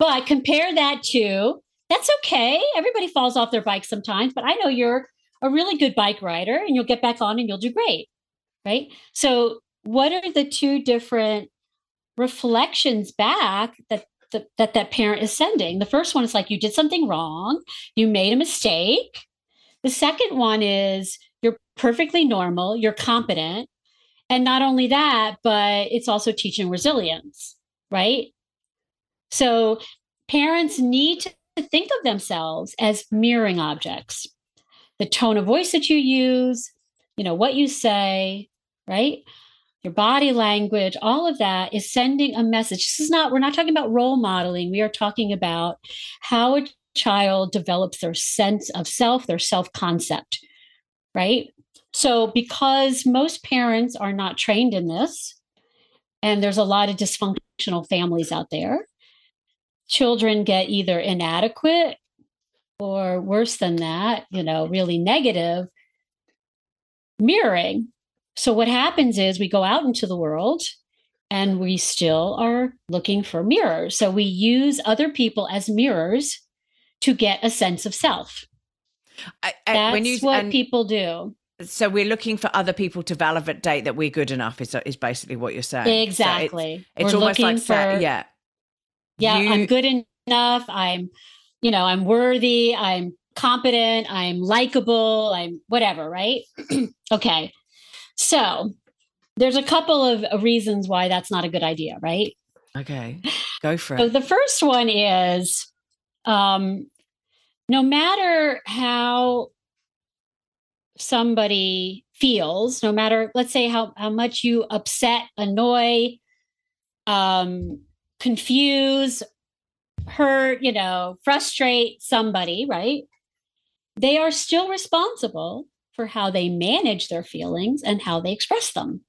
But compare that to that's okay. Everybody falls off their bike sometimes, but I know you're a really good bike rider and you'll get back on and you'll do great. Right. So, what are the two different reflections back that that, that that parent is sending? The first one is like, you did something wrong, you made a mistake. The second one is, you're perfectly normal, you're competent. And not only that, but it's also teaching resilience, right? So, parents need to to think of themselves as mirroring objects. The tone of voice that you use, you know, what you say, right? Your body language, all of that is sending a message. This is not, we're not talking about role modeling. We are talking about how a child develops their sense of self, their self concept, right? So, because most parents are not trained in this, and there's a lot of dysfunctional families out there, children get either inadequate or worse than that, you know, really negative mirroring. So what happens is we go out into the world and we still are looking for mirrors. So we use other people as mirrors to get a sense of self. I, I, That's you, what people do. So we're looking for other people to validate that we're good enough. Is is basically what you're saying? Exactly. So it's, it's almost like for, yeah yeah you... i'm good enough i'm you know i'm worthy i'm competent i'm likable i'm whatever right *clears throat* okay so there's a couple of reasons why that's not a good idea right okay go for it so the first one is um no matter how somebody feels no matter let's say how, how much you upset annoy um confuse, hurt, you know, frustrate somebody, right? They are still responsible for how they manage their feelings and how they express them,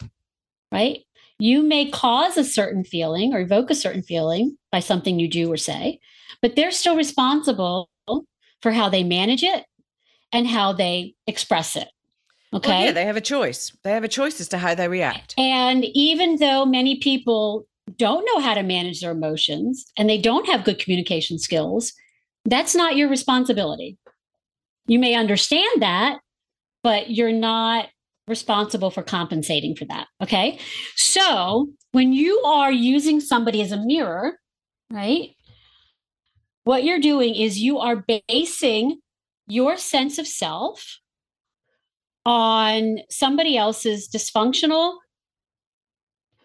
right? You may cause a certain feeling or evoke a certain feeling by something you do or say, but they're still responsible for how they manage it and how they express it. Okay. Well, yeah, they have a choice. They have a choice as to how they react. And even though many people don't know how to manage their emotions and they don't have good communication skills, that's not your responsibility. You may understand that, but you're not responsible for compensating for that. Okay. So when you are using somebody as a mirror, right, what you're doing is you are basing your sense of self on somebody else's dysfunctional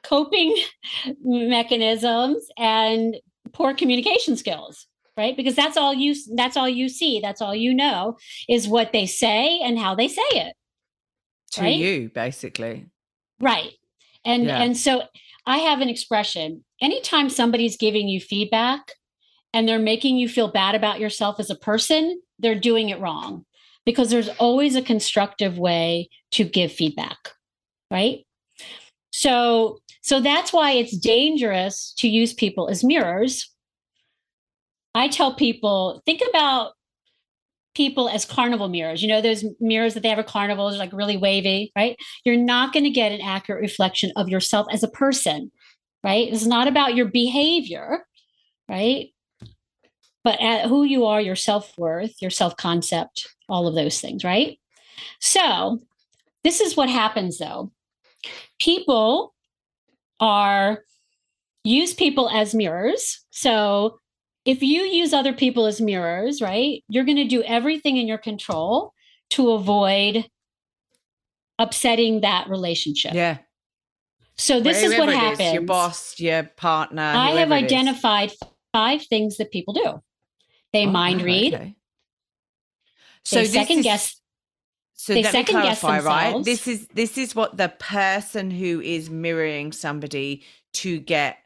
coping *laughs* mechanisms and poor communication skills right because that's all you that's all you see that's all you know is what they say and how they say it to right? you basically right and yeah. and so i have an expression anytime somebody's giving you feedback and they're making you feel bad about yourself as a person they're doing it wrong because there's always a constructive way to give feedback right so so that's why it's dangerous to use people as mirrors. I tell people think about people as carnival mirrors. You know, those mirrors that they have at carnivals, like really wavy, right? You're not going to get an accurate reflection of yourself as a person, right? It's not about your behavior, right? But at who you are, your self worth, your self concept, all of those things, right? So, this is what happens though. People are use people as mirrors. So if you use other people as mirrors, right, you're going to do everything in your control to avoid upsetting that relationship. Yeah. So this is what happens. Is, your boss, your partner. I have identified five things that people do. They oh, mind read. Okay. So they second is, guess so they let me clarify, right? This is this is what the person who is mirroring somebody to get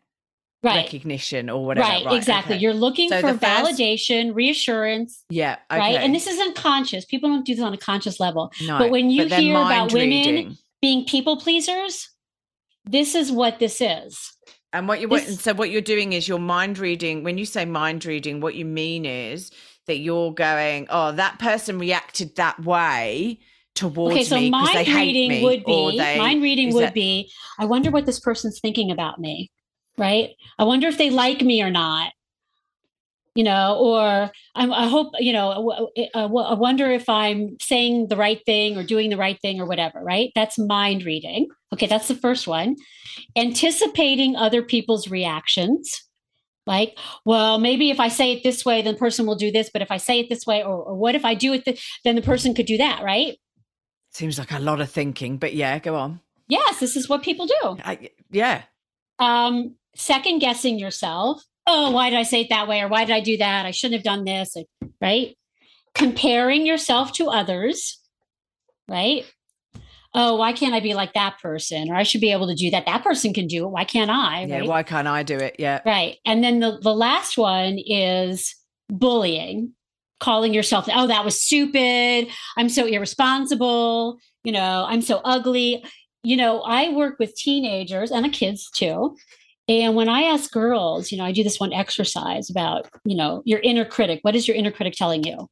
right. recognition or whatever. Right, right. exactly. Okay. You're looking so for first... validation, reassurance. Yeah. Okay. Right. And this is unconscious. People don't do this on a conscious level. No, but when you but hear about reading. women being people pleasers, this is what this is. And what you this... so what you're doing is you're mind reading. When you say mind reading, what you mean is that you're going, oh, that person reacted that way towards okay, so me mind reading would be they, mind reading would that... be i wonder what this person's thinking about me right? I wonder if they like me or not. You know or i, I hope you know I, I wonder if i'm saying the right thing or doing the right thing or whatever right? That's mind reading. Okay that's the first one. Anticipating other people's reactions. Like well maybe if i say it this way then the person will do this but if i say it this way or, or what if i do it th- then the person could do that right? Seems like a lot of thinking, but yeah, go on. Yes, this is what people do. I, yeah. Um, second guessing yourself. Oh, why did I say it that way? Or why did I do that? I shouldn't have done this. Right. Comparing yourself to others. Right. Oh, why can't I be like that person? Or I should be able to do that. That person can do it. Why can't I? Yeah. Right? Why can't I do it? Yeah. Right. And then the, the last one is bullying calling yourself, oh, that was stupid. I'm so irresponsible. You know, I'm so ugly. You know, I work with teenagers and the kids too. And when I ask girls, you know, I do this one exercise about, you know, your inner critic. What is your inner critic telling you?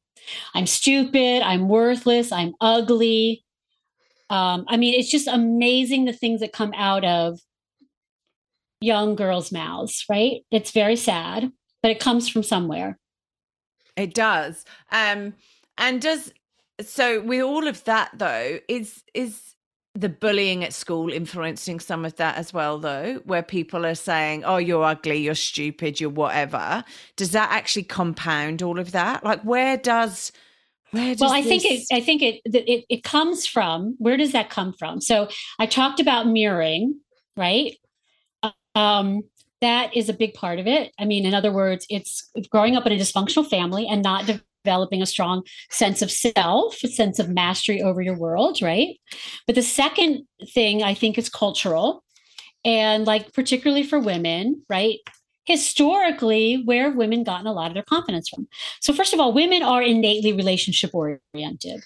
I'm stupid. I'm worthless. I'm ugly. Um, I mean, it's just amazing the things that come out of young girls' mouths, right? It's very sad, but it comes from somewhere. It does. Um, and does so with all of that though, is is the bullying at school influencing some of that as well though, where people are saying, Oh, you're ugly, you're stupid, you're whatever. Does that actually compound all of that? Like where does where does well, I this... think it. I think it, it. It comes from. Where does that come from? So I talked about mirroring, right? Um, that is a big part of it. I mean, in other words, it's growing up in a dysfunctional family and not developing a strong sense of self, a sense of mastery over your world, right? But the second thing I think is cultural. And like, particularly for women, right? Historically, where have women gotten a lot of their confidence from? So, first of all, women are innately relationship oriented,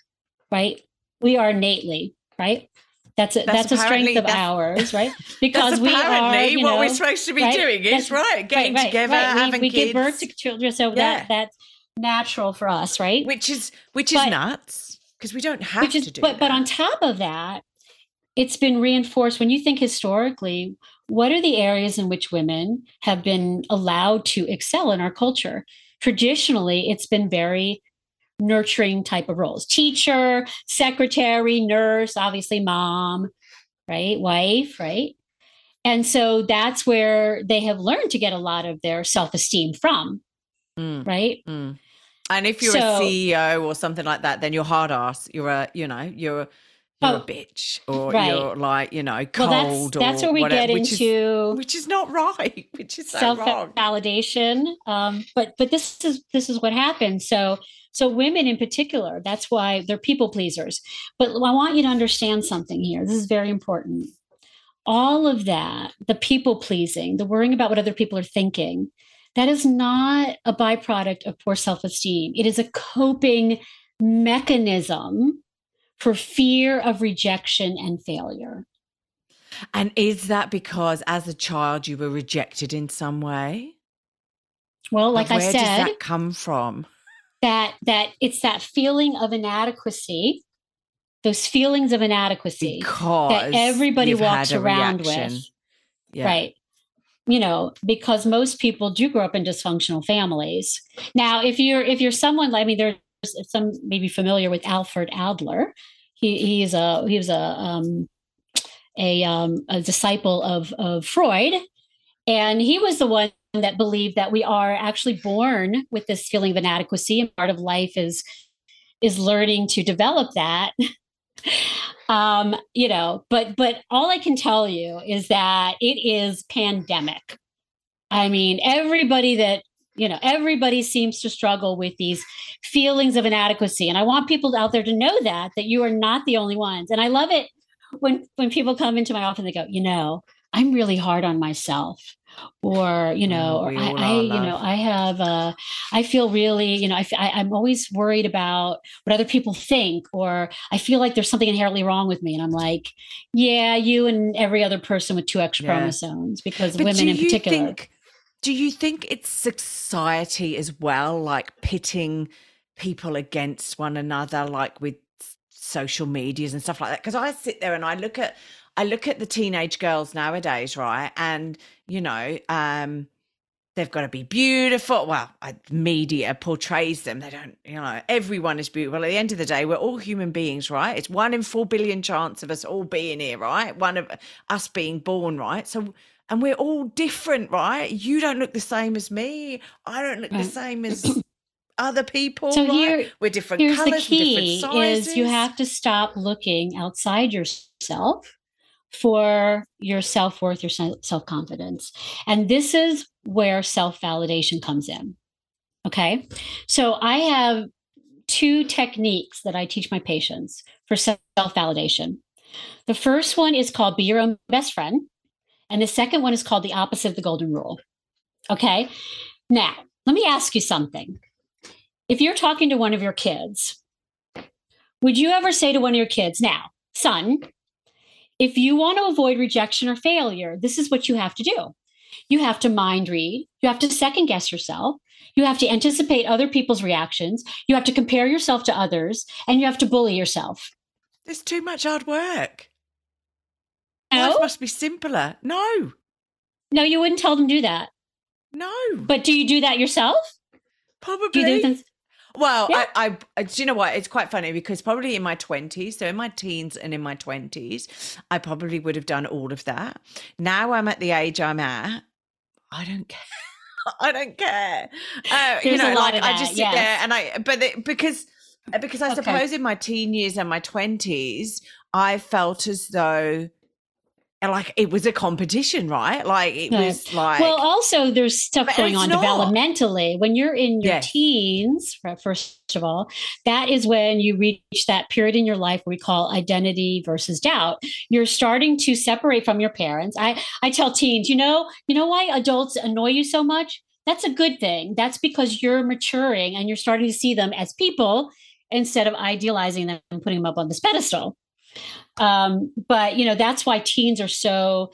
right? We are innately, right? That's a, that's, that's a strength of ours, right? *laughs* Because we are you know, what we're supposed to be right? doing is right, getting right, right, together, having we, we give birth to children, so yeah. that that's natural for us, right? Which is which is but, nuts because we don't have is, to do. But that. but on top of that, it's been reinforced when you think historically. What are the areas in which women have been allowed to excel in our culture? Traditionally, it's been very nurturing type of roles teacher, secretary, nurse, obviously mom, right? Wife, right? And so that's where they have learned to get a lot of their self esteem from, mm. right? Mm. And if you're so, a CEO or something like that, then you're hard ass. You're a, you know, you're you're oh, a bitch or right. you're like you know cold well, that's, that's where we whatever, get which into is, which is not right *laughs* which is so self validation um but but this is this is what happens so so women in particular, that's why they're people pleasers. But I want you to understand something here. This is very important. All of that, the people pleasing, the worrying about what other people are thinking, that is not a byproduct of poor self esteem. It is a coping mechanism for fear of rejection and failure. And is that because as a child you were rejected in some way? Well, like I said, where does that come from? that that it's that feeling of inadequacy those feelings of inadequacy because that everybody walks around reaction. with yeah. right you know because most people do grow up in dysfunctional families. Now if you're if you're someone like I mean there's some maybe familiar with alfred adler. He he's a he was a um a um a disciple of of freud. And he was the one that believed that we are actually born with this feeling of inadequacy and part of life is is learning to develop that um you know but but all i can tell you is that it is pandemic. I mean everybody that you know everybody seems to struggle with these feelings of inadequacy and i want people out there to know that that you are not the only ones. And i love it when when people come into my office and they go you know I'm really hard on myself or you know or I, I you know i have uh i feel really you know I, I i'm always worried about what other people think or i feel like there's something inherently wrong with me and i'm like yeah you and every other person with two x yeah. chromosomes because but women in particular think, do you think it's society as well like pitting people against one another like with social medias and stuff like that because i sit there and i look at I look at the teenage girls nowadays, right? And, you know, um, they've got to be beautiful. Well, media portrays them. They don't, you know, everyone is beautiful. At the end of the day, we're all human beings, right? It's one in four billion chance of us all being here, right? One of us being born, right? So, and we're all different, right? You don't look the same as me. I don't look right. the same as *clears throat* other people. So right? here, we're different here's colors, the key: is you have to stop looking outside yourself for your self worth, your self confidence. And this is where self validation comes in. Okay. So I have two techniques that I teach my patients for self validation. The first one is called Be Your Own Best Friend. And the second one is called The Opposite of the Golden Rule. Okay. Now, let me ask you something. If you're talking to one of your kids, would you ever say to one of your kids, now, son, if you want to avoid rejection or failure, this is what you have to do. You have to mind read, you have to second guess yourself, you have to anticipate other people's reactions, you have to compare yourself to others, and you have to bully yourself. There's too much hard work. No? Life must be simpler. No. No, you wouldn't tell them to do that. No. But do you do that yourself? Probably. Well, yeah. I, I, do you know what? It's quite funny because probably in my 20s, so in my teens and in my 20s, I probably would have done all of that. Now I'm at the age I'm at, I don't care. *laughs* I don't care. Uh, you know, like I just sit yes. there and I, but it, because, because I okay. suppose in my teen years and my 20s, I felt as though like it was a competition, right? Like it was like well, also there's stuff going on not. developmentally. When you're in your yes. teens, first of all, that is when you reach that period in your life we call identity versus doubt. You're starting to separate from your parents. I I tell teens, you know, you know why adults annoy you so much? That's a good thing. That's because you're maturing and you're starting to see them as people instead of idealizing them and putting them up on this pedestal. Um, but you know, that's why teens are so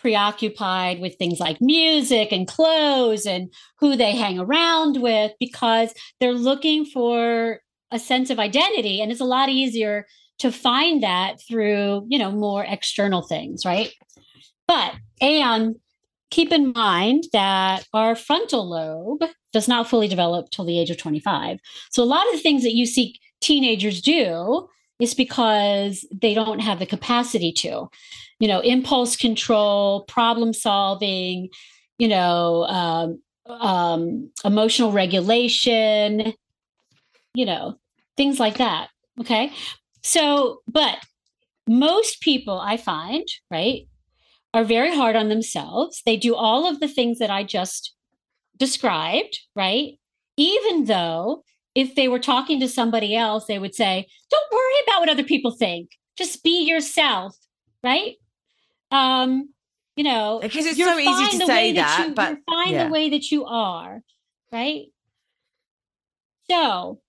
preoccupied with things like music and clothes and who they hang around with because they're looking for a sense of identity and it's a lot easier to find that through you know more external things right? But and keep in mind that our frontal lobe does not fully develop till the age of 25 so a lot of the things that you see teenagers do is because they don't have the capacity to you know impulse control problem solving you know um, um, emotional regulation you know things like that okay? So but most people i find right are very hard on themselves. They do all of the things that i just described right? Even though if they were talking to somebody else, they would say, Don't worry about what other people think. Just be yourself, right? Um, you know, because it's so easy to say that, that you, but you're fine yeah. the way that you are, right? So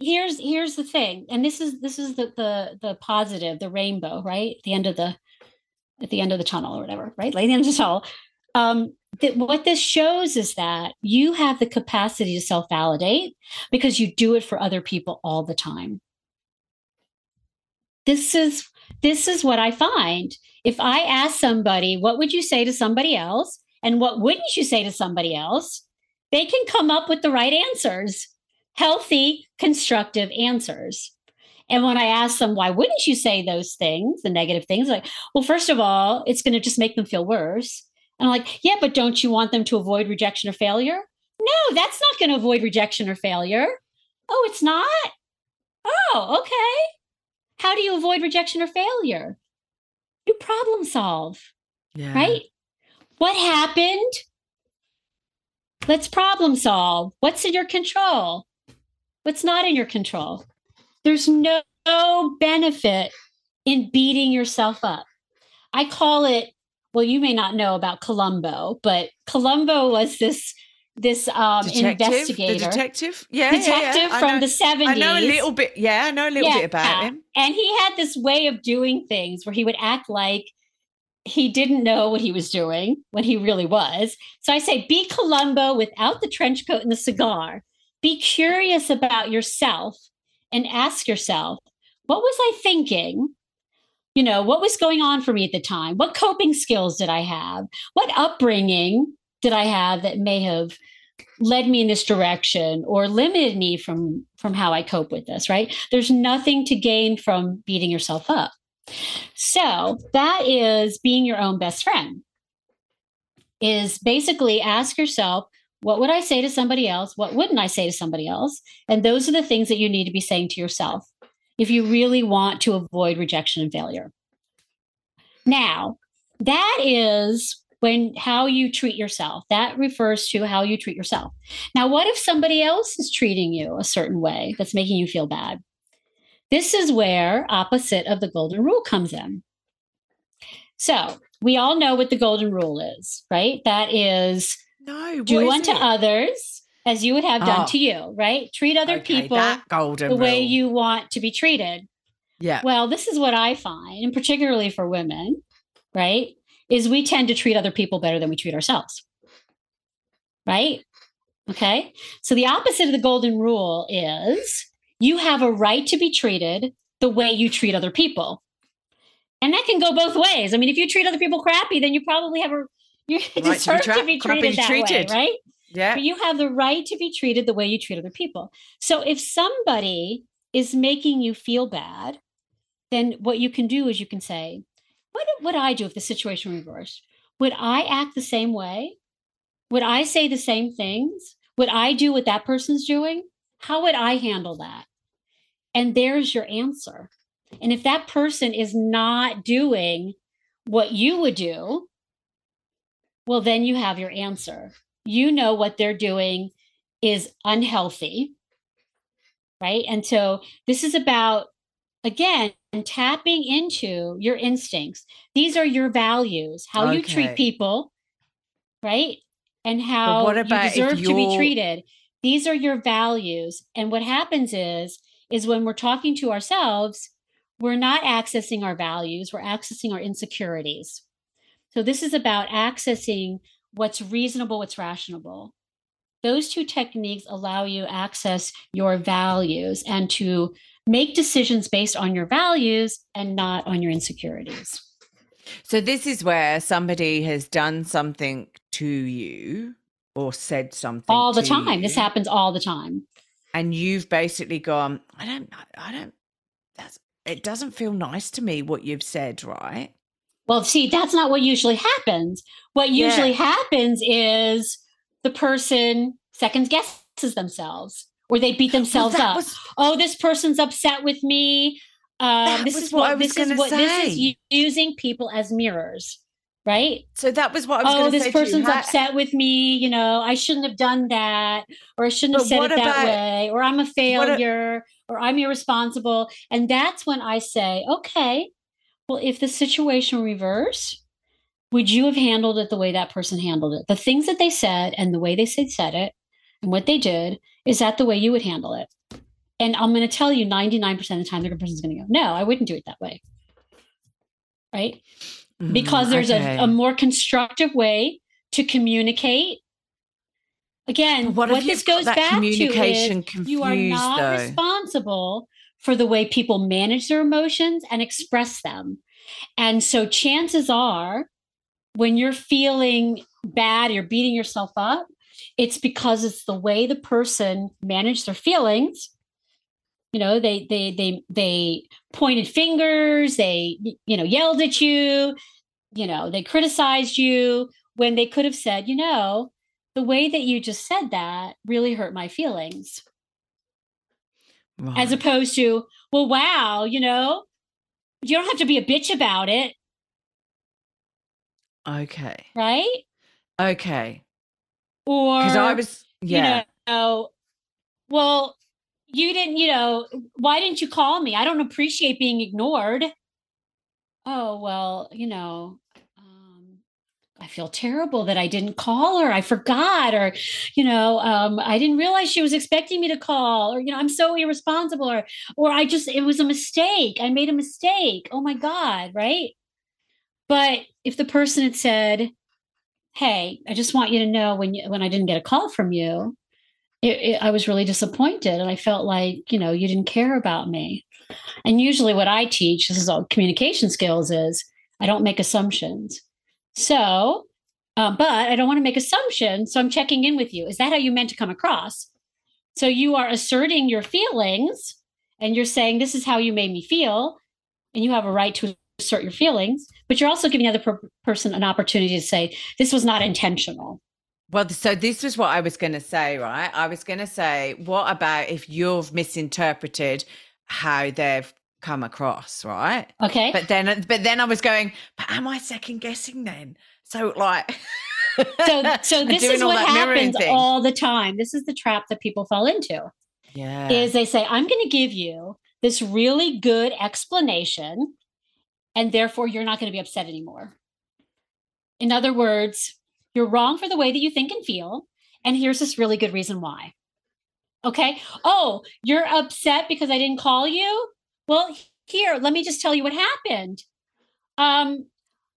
here's here's the thing, and this is this is the the the positive, the rainbow, right? At the end of the at the end of the tunnel or whatever, right? Like the end of the tunnel. Um, that what this shows is that you have the capacity to self validate because you do it for other people all the time. This is this is what I find. If I ask somebody, what would you say to somebody else? And what wouldn't you say to somebody else? They can come up with the right answers, healthy, constructive answers. And when I ask them, why wouldn't you say those things, the negative things, like, well, first of all, it's going to just make them feel worse. And I'm like, yeah, but don't you want them to avoid rejection or failure? No, that's not going to avoid rejection or failure. Oh, it's not? Oh, okay. How do you avoid rejection or failure? You problem solve. Yeah. Right? What happened? Let's problem solve. What's in your control? What's not in your control? There's no, no benefit in beating yourself up. I call it well, you may not know about Columbo, but Columbo was this this um detective, investigator the detective, yeah, detective yeah, yeah. From know- the 70s. I know a little bit. Yeah, I know a little Yeah, bit about him. And he had this way of doing things where he would act like he didn't know what he was doing when he really was. So I say, be Columbo without the trench coat and the cigar. Be curious about yourself and ask yourself, what was I thinking? You know, what was going on for me at the time? What coping skills did I have? What upbringing did I have that may have led me in this direction or limited me from from how I cope with this, right? There's nothing to gain from beating yourself up. So, that is being your own best friend. Is basically ask yourself, what would I say to somebody else? What wouldn't I say to somebody else? And those are the things that you need to be saying to yourself if you really want to avoid rejection and failure. Now, that is when how you treat yourself. That refers to how you treat yourself. Now, what if somebody else is treating you a certain way that's making you feel bad? This is where opposite of the golden rule comes in. So, we all know what the golden rule is, right? That is No, do unto it? others as you would have done Oh. to you, right? Treat other Okay, people the way you want to be treated. Yeah. Well, this is what I find, and particularly for women, right? Is we tend to treat other people better than we treat ourselves. Right? Okay. So the opposite of the golden rule is you have a right to be treated the way you treat other people. And that can go both ways. I mean, if you treat other people crappy, then you probably have a *laughs* you to be deserve to tra- be treated that treated. way, right? Yeah. But you have the right to be treated the way you treat other people. So if somebody is making you feel bad, then what you can do is you can say, What would I do if the situation reversed? Would I act the same way? Would I say the same things? Would I do what that person's doing? How would I handle that? And there's your answer. And if that person is not doing what you would do, well, then you have your answer you know what they're doing is unhealthy right? And so this is about again tapping into your instincts. These are your values how you treat people right? And how what you deserve to be treated. These are your values. And what happens is is when we're talking to ourselves we're not accessing our values we're accessing our insecurities. So this is about accessing what's reasonable, what's rational. Those two techniques allow you access your values and to make decisions based on your values and not on your insecurities. So this is where somebody has done something to you or said something All the time. This happens all the time. and you've basically gone. I don't. I don't. That's. It doesn't feel nice to me what you've said, right? Well, see, that's not what usually happens. What Yeah. usually happens is the person second guesses themselves or they beat themselves that up. was- oh, this person's upset with me. Um, this is what what, this is what this is using people as mirrors, right? so that was what I was Oh, going to this say. person's upset with me. You know, I shouldn't have done that, or I shouldn't have said it that about- way, or I'm a what a- failure, or I'm irresponsible. And that's when I say, okay, well, if the situation reversed, would you have handled it the way that person handled it? The things that they said and the way they said said it and what they did, is that the way you would handle it? And I'm going to tell you 99% of the time, the person's going to go, no, I wouldn't do it that way. Right? because Mm, there's okay. a, a more constructive way to communicate. Again, what what, this goes back to communication is you are not though? responsible for the way people manage their emotions and express them. And so chances are when you're feeling bad, you're beating yourself up, it's because it's the way the person managed their feelings. You know, they they they they pointed fingers, they you know, yelled at you, you know, they criticized you when they could have said, you know, the way that you just said that really hurt my feelings. As opposed to, well, wow, you know, you don't have to be a bitch about it, okay. right? Okay. Or Because I was. Yeah. you know, well, you didn't, you know, why didn't you call me? I don't appreciate being ignored. Oh, well, you know, I feel terrible that I didn't call her. I forgot, or, you know, um, I didn't realize she was expecting me to call, or, you know, I'm so irresponsible, or, or I just, it was a mistake. I made a mistake. Oh my God. Right. But if the person had said, Hey, I just want you to know when you, when I didn't get a call from you, it, it, I was really disappointed. And I felt like, you know, you didn't care about me. And usually what I teach, this is all communication skills is I don't make assumptions so, uh, but I don't want to make assumptions. So I'm checking in with you. Is that how you meant to come across? So you are asserting your feelings and you're saying, this is how you made me feel. And you have a right to assert your feelings, but you're also giving the other per- person an opportunity to say, this was not intentional. Well, so this was what I was going to say, right? I was going to say, what about if you've misinterpreted how they've come across, right? Okay. But then, uh, but then I was going, but am I second guessing then? So like. so *laughs* so this is what happens all the time. This is the trap that people fall into. Yeah. Is they say, I'm going to give you this really good explanation, and therefore you're not going to be upset anymore. In other words, you're wrong for the way that you think and feel. And here's this really good reason why. Okay. Oh, you're upset because I didn't call you? Well, here, let me just tell you what happened. Um,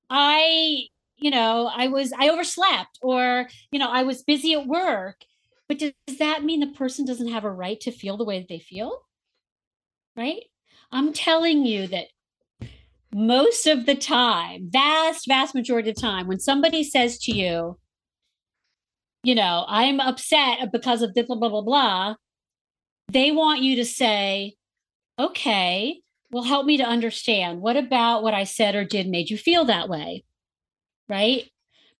I, you know, I was, I overslept or, you know, I was busy at work. But does, that mean the person doesn't have a right to feel the way that they feel? Right? I'm telling you that most of the time, vast, vast majority of the time, when somebody says to you, you know, I'm upset because of blah, blah, blah, blah, they want you to say, okay, well, help me to understand. What about what I said or did made you feel that way? Right?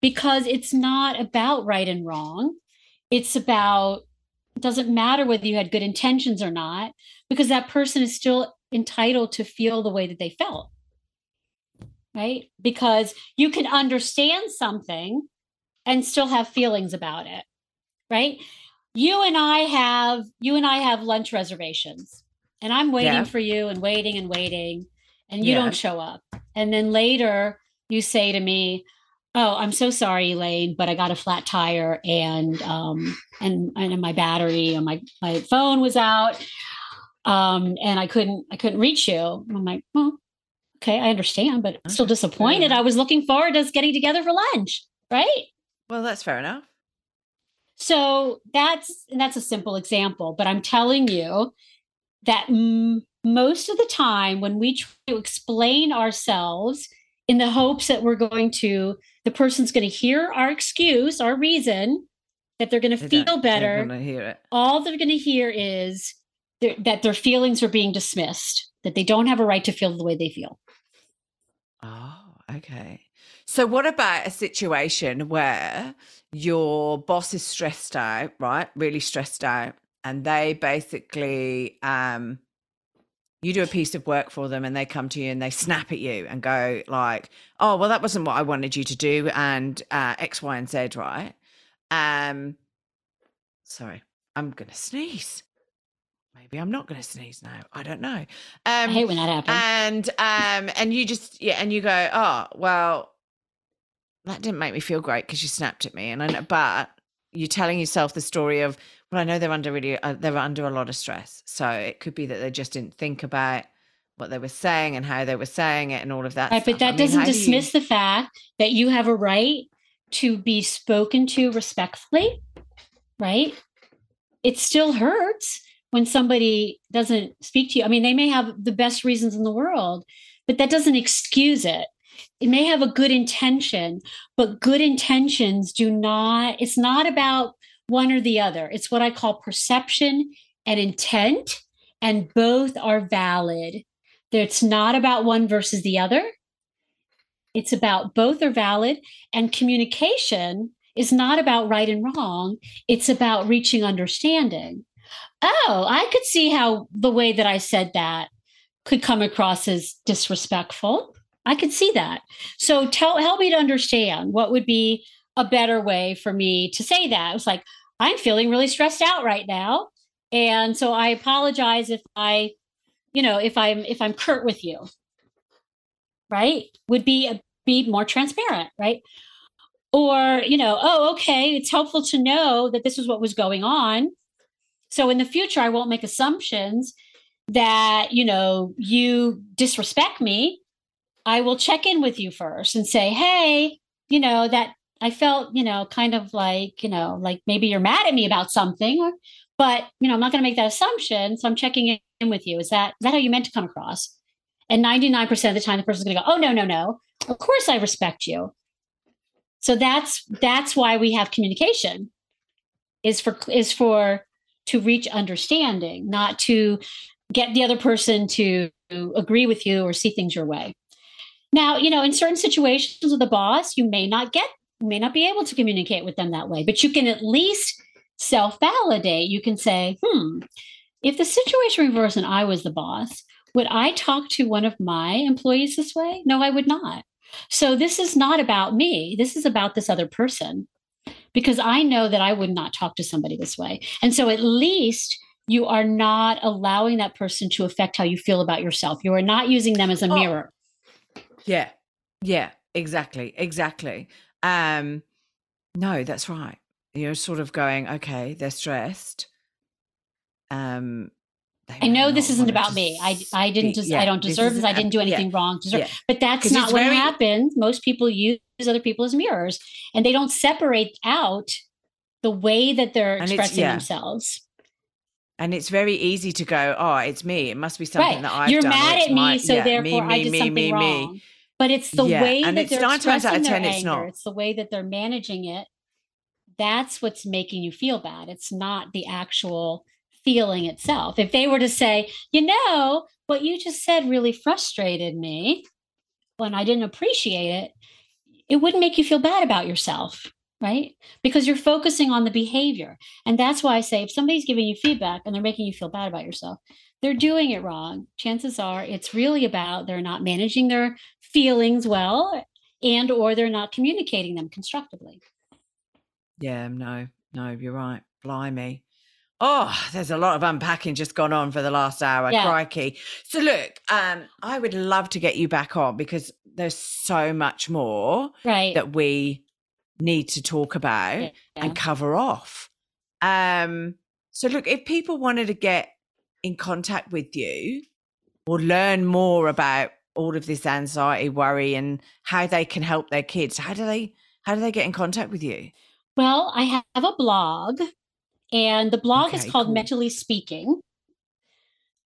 Because it's not about right and wrong. It's about, it doesn't matter whether you had good intentions or not, because that person is still entitled to feel the way that they felt. Right? Because you can understand something and still have feelings about it. Right? You and I have you and I have lunch reservations and I'm waiting yeah. for you and waiting and waiting, and you yeah. don't show up. And then later you say to me, "Oh, I'm so sorry, Elaine, but I got a flat tire and um and and my battery and my my phone was out, um and I couldn't I couldn't reach you." I'm like, "Well, okay, I understand, but I'm still disappointed. I was looking forward to us getting together for lunch, right?" Well, that's fair enough. So that's that's a simple example, but I'm telling you that m- most of the time when we try to explain ourselves in the hopes that we're going to the person's going to hear our excuse our reason that they're going to feel better they're all they're going to hear is that their feelings are being dismissed that they don't have a right to feel the way they feel. Oh okay. So what about a situation where your boss is stressed out right? Really stressed out and they basically um you do a piece of work for them and they come to you and they snap at you and go like oh well that wasn't what i wanted you to do and uh, x y and z right? Um sorry i'm gonna sneeze. Maybe i'm not gonna sneeze now i don't know. Um i hate when that happens. and um and you just yeah and you go oh well that didn't make me feel great because you snapped at me and i know but you're telling yourself the story of well, I know they're under really uh, they're under a lot of stress, so it could be that they just didn't think about what they were saying and how they were saying it and all of that. Right, but that I doesn't dismiss do you... the fact that you have a right to be spoken to respectfully, right? It still hurts when somebody doesn't speak to you. I mean, they may have the best reasons in the world, but that doesn't excuse it. It may have a good intention, but good intentions do not, it's not about one or the other. It's what I call perception and intent, and both are valid. It's not about one versus the other. It's about both are valid, and communication is not about right and wrong. It's about reaching understanding. Oh, I could see how the way that I said that could come across as disrespectful. I could see that. So tell help me to understand what would be a better way for me to say that. It was like, I'm feeling really stressed out right now. And so I apologize if I, you know, if I'm if I'm curt with you. Right? Would be a, be more transparent, right? Or, you know, oh, okay, it's helpful to know that this is what was going on. So in the future, I won't make assumptions that, you know, you disrespect me. I will check in with you first and say, hey, you know, that I felt, you know, kind of like, you know, like maybe you're mad at me about something, or, but, you know, I'm not going to make that assumption. So I'm checking in with you. Is that, is that how you meant to come across? And 99% of the time, the person's going to go, oh, no, no, no. Of course I respect you. So that's, that's why we have communication is for, is for, to reach understanding, not to get the other person to agree with you or see things your way. Now, you know, in certain situations with a boss, you may not get, you may not be able to communicate with them that way, but you can at least self validate. You can say, hmm, if the situation reversed and I was the boss, would I talk to one of my employees this way? No, I would not. So this is not about me. This is about this other person because I know that I would not talk to somebody this way. And so at least you are not allowing that person to affect how you feel about yourself. You are not using them as a oh, mirror. Yeah. Yeah, exactly. Exactly. Um no, that's right. You're sort of going, okay, they're stressed. Um I know this isn't about me. I I didn't just yeah, I don't deserve this. this. I didn't do anything yeah, wrong. Deserve. Yeah. But that's not what very... happens. Most people use other people as mirrors and they don't separate out the way that they're expressing themselves. And it's very easy to go, oh, it's me. It must be something right. that I've You're done. You're mad at me, my, so therefore me, me, I did me, something wrong. But it's the way and that they're expressing their anger. It's, not. it's the way that they're managing it. That's what's making you feel bad. It's not the actual feeling itself. If they were to say, you know, what you just said really frustrated me when I didn't appreciate it, it wouldn't make you feel bad about yourself, right? Because you're focusing on the behavior. And that's why I say if somebody's giving you feedback and they're making you feel bad about yourself, they're doing it wrong. Chances are it's really about they're not managing their feelings well and or they're not communicating them constructively. Yeah, no, no, you're right. Blimey. Oh, there's a lot of unpacking just gone on for the last hour. Yeah. Crikey. So look, um, I would love to get you back on because there's so much more right. that we need to talk about yeah. and cover off. Um, so look, if people wanted to get in contact with you or learn more about all of this anxiety, worry, and how they can help their kids, how do they how do they get in contact with you? Well, I have a blog and the blog okay, is called cool. Mentally Speaking.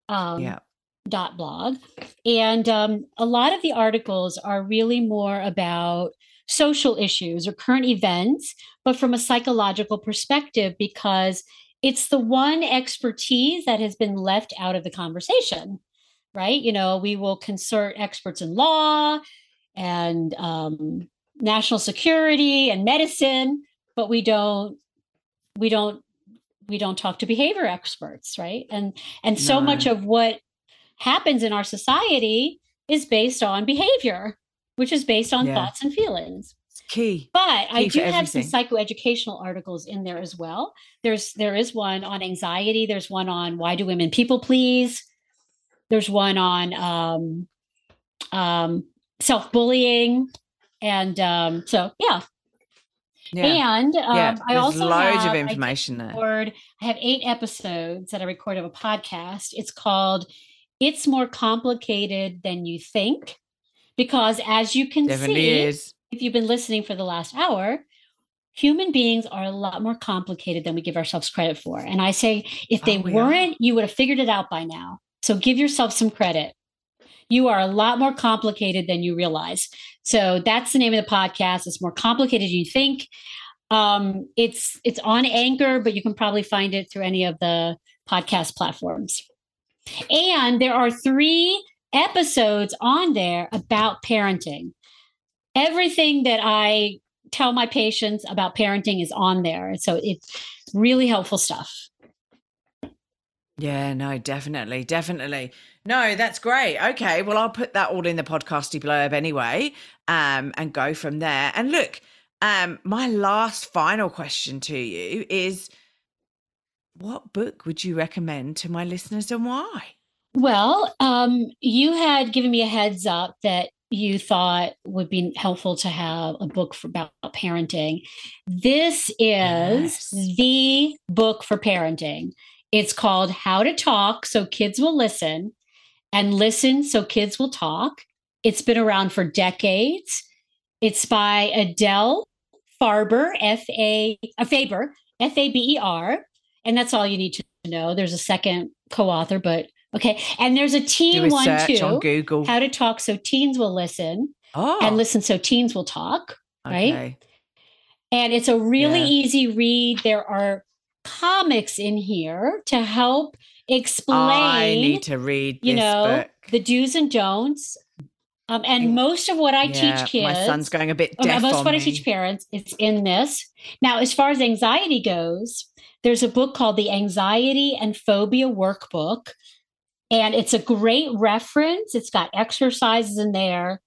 Um, yeah. Dot blog, and um, a lot of the articles are really more about social issues or current events, but from a psychological perspective, because it's the one expertise that has been left out of the conversation, right? You know, we will consult experts in law and um, national security and medicine, but we don't we don't we don't talk to behavior experts right? And and so no. much of what happens in our society is based on behavior which is based on yeah. thoughts and feelings. It's key. But key i do have some psychoeducational articles in there as well. There's there is one on anxiety. There's one on why do women people please there's one on um, um, self-bullying and um, so yeah yeah. And um, yeah, I also loads have, of information I there. I have eight episodes that I record of a podcast. It's called "It's More Complicated Than You Think," because as you can Definitely see, is. if you've been listening for the last hour, human beings are a lot more complicated than we give ourselves credit for. And I say, if they oh, weren't, you would have figured it out by now. So give yourself some credit. You are a lot more complicated than you realize. So that's the name of the podcast. It's more complicated than you think. Um, it's it's on Anchor, but you can probably find it through any of the podcast platforms. And there are three episodes on there about parenting. Everything that I tell my patients about parenting is on there. So it's really helpful stuff. Yeah, no, definitely, definitely. No, that's great. Okay, well, I'll put that all in the podcasty blurb anyway, um, and go from there. And look, um, my last final question to you is, what book would you recommend to my listeners, and why? Well, um, you had given me a heads up that you thought would be helpful to have a book for, about parenting, this is Yes. the book for parenting. It's called How to Talk So Kids Will Listen and Listen So Kids Will Talk. It's been around for decades. It's by Adele Farber, F A uh, Faber, F A B E R, and that's all you need to know. There's a second co-author, but okay. And there's a teen a one search on too. Google. How to talk so teens will listen oh, and listen so teens will talk. right? And it's a really Yeah. easy read. There are comics in here to help explain I need to read you know book. the do's and don'ts. Um, and most of what I Yeah, teach kids, My son's going a bit deaf most of what I teach parents, it's in this. Now, as far as anxiety goes, there's a book called the Anxiety and Phobia Workbook. And it's a great reference. It's got exercises in there.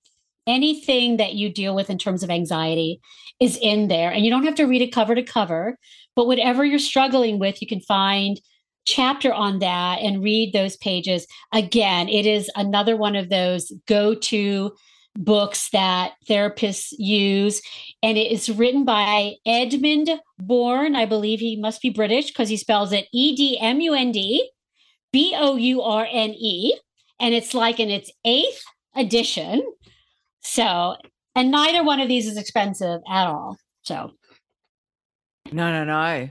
Anything that you deal with in terms of anxiety is in there. And you don't have to read it cover to cover, but whatever you're struggling with, you can find chapter on that and read those pages. Again, it is another one of those go-to books that therapists use. And it is written by Edmund Bourne. I believe he must be British because he spells it E D M U N D B O U R N E. And it's like in its eighth edition. So, and neither one of these is expensive at all. So, No, no, no.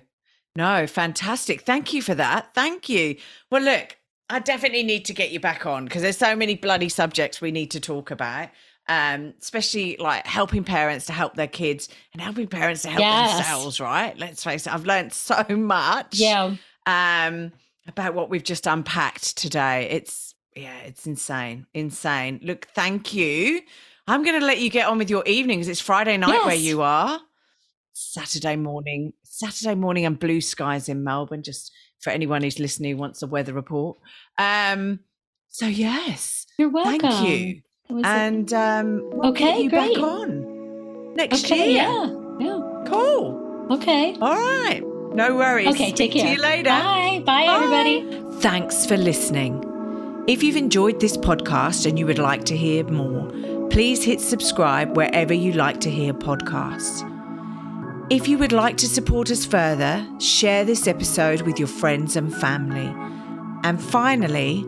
No, fantastic. Thank you for that. Thank you. Well, look, I definitely need to get you back on because there's so many bloody subjects we need to talk about. Um, especially like helping parents to help their kids and helping parents to help Yes. themselves, right? Let's face it, I've learned so much yeah. um about what we've just unpacked today. It's yeah, it's insane. Insane. Look, thank you. I'm gonna let you get on with your evening because it's Friday night where you are. Saturday morning. Saturday morning and blue skies in Melbourne, just for anyone who's listening who wants a weather report. Um, so yes, You're welcome. thank you. And um we'll Okay, you back great. on next okay, year. yeah. Yeah. Cool. Okay. All right. No worries. Okay, take Speak care. To you later. Bye. Bye, everybody. Thanks for listening. If you've enjoyed this podcast and you would like to hear more, please hit subscribe wherever you like to hear podcasts. If you would like to support us further, share this episode with your friends and family. And finally,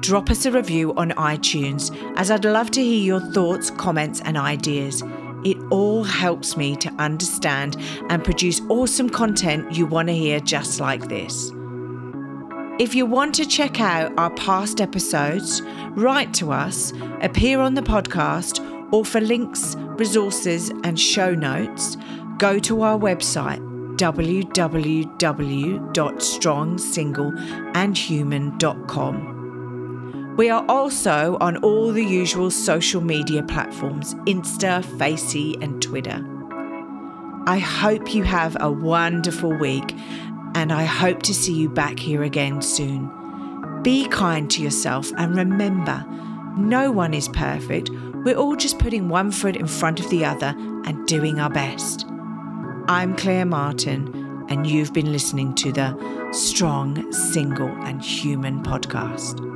drop us a review on iTunes as I'd love to hear your thoughts, comments, and ideas. It all helps me to understand and produce awesome content you want to hear just like this. If you want to check out our past episodes, write to us, appear on the podcast, or for links, resources, and show notes, go to our website www.strongsingleandhuman.com. We are also on all the usual social media platforms Insta, Facey, and Twitter. I hope you have a wonderful week and I hope to see you back here again soon. Be kind to yourself and remember, no one is perfect. We're all just putting one foot in front of the other and doing our best. I'm Claire Martin, and you've been listening to the Strong, Single, and Human podcast.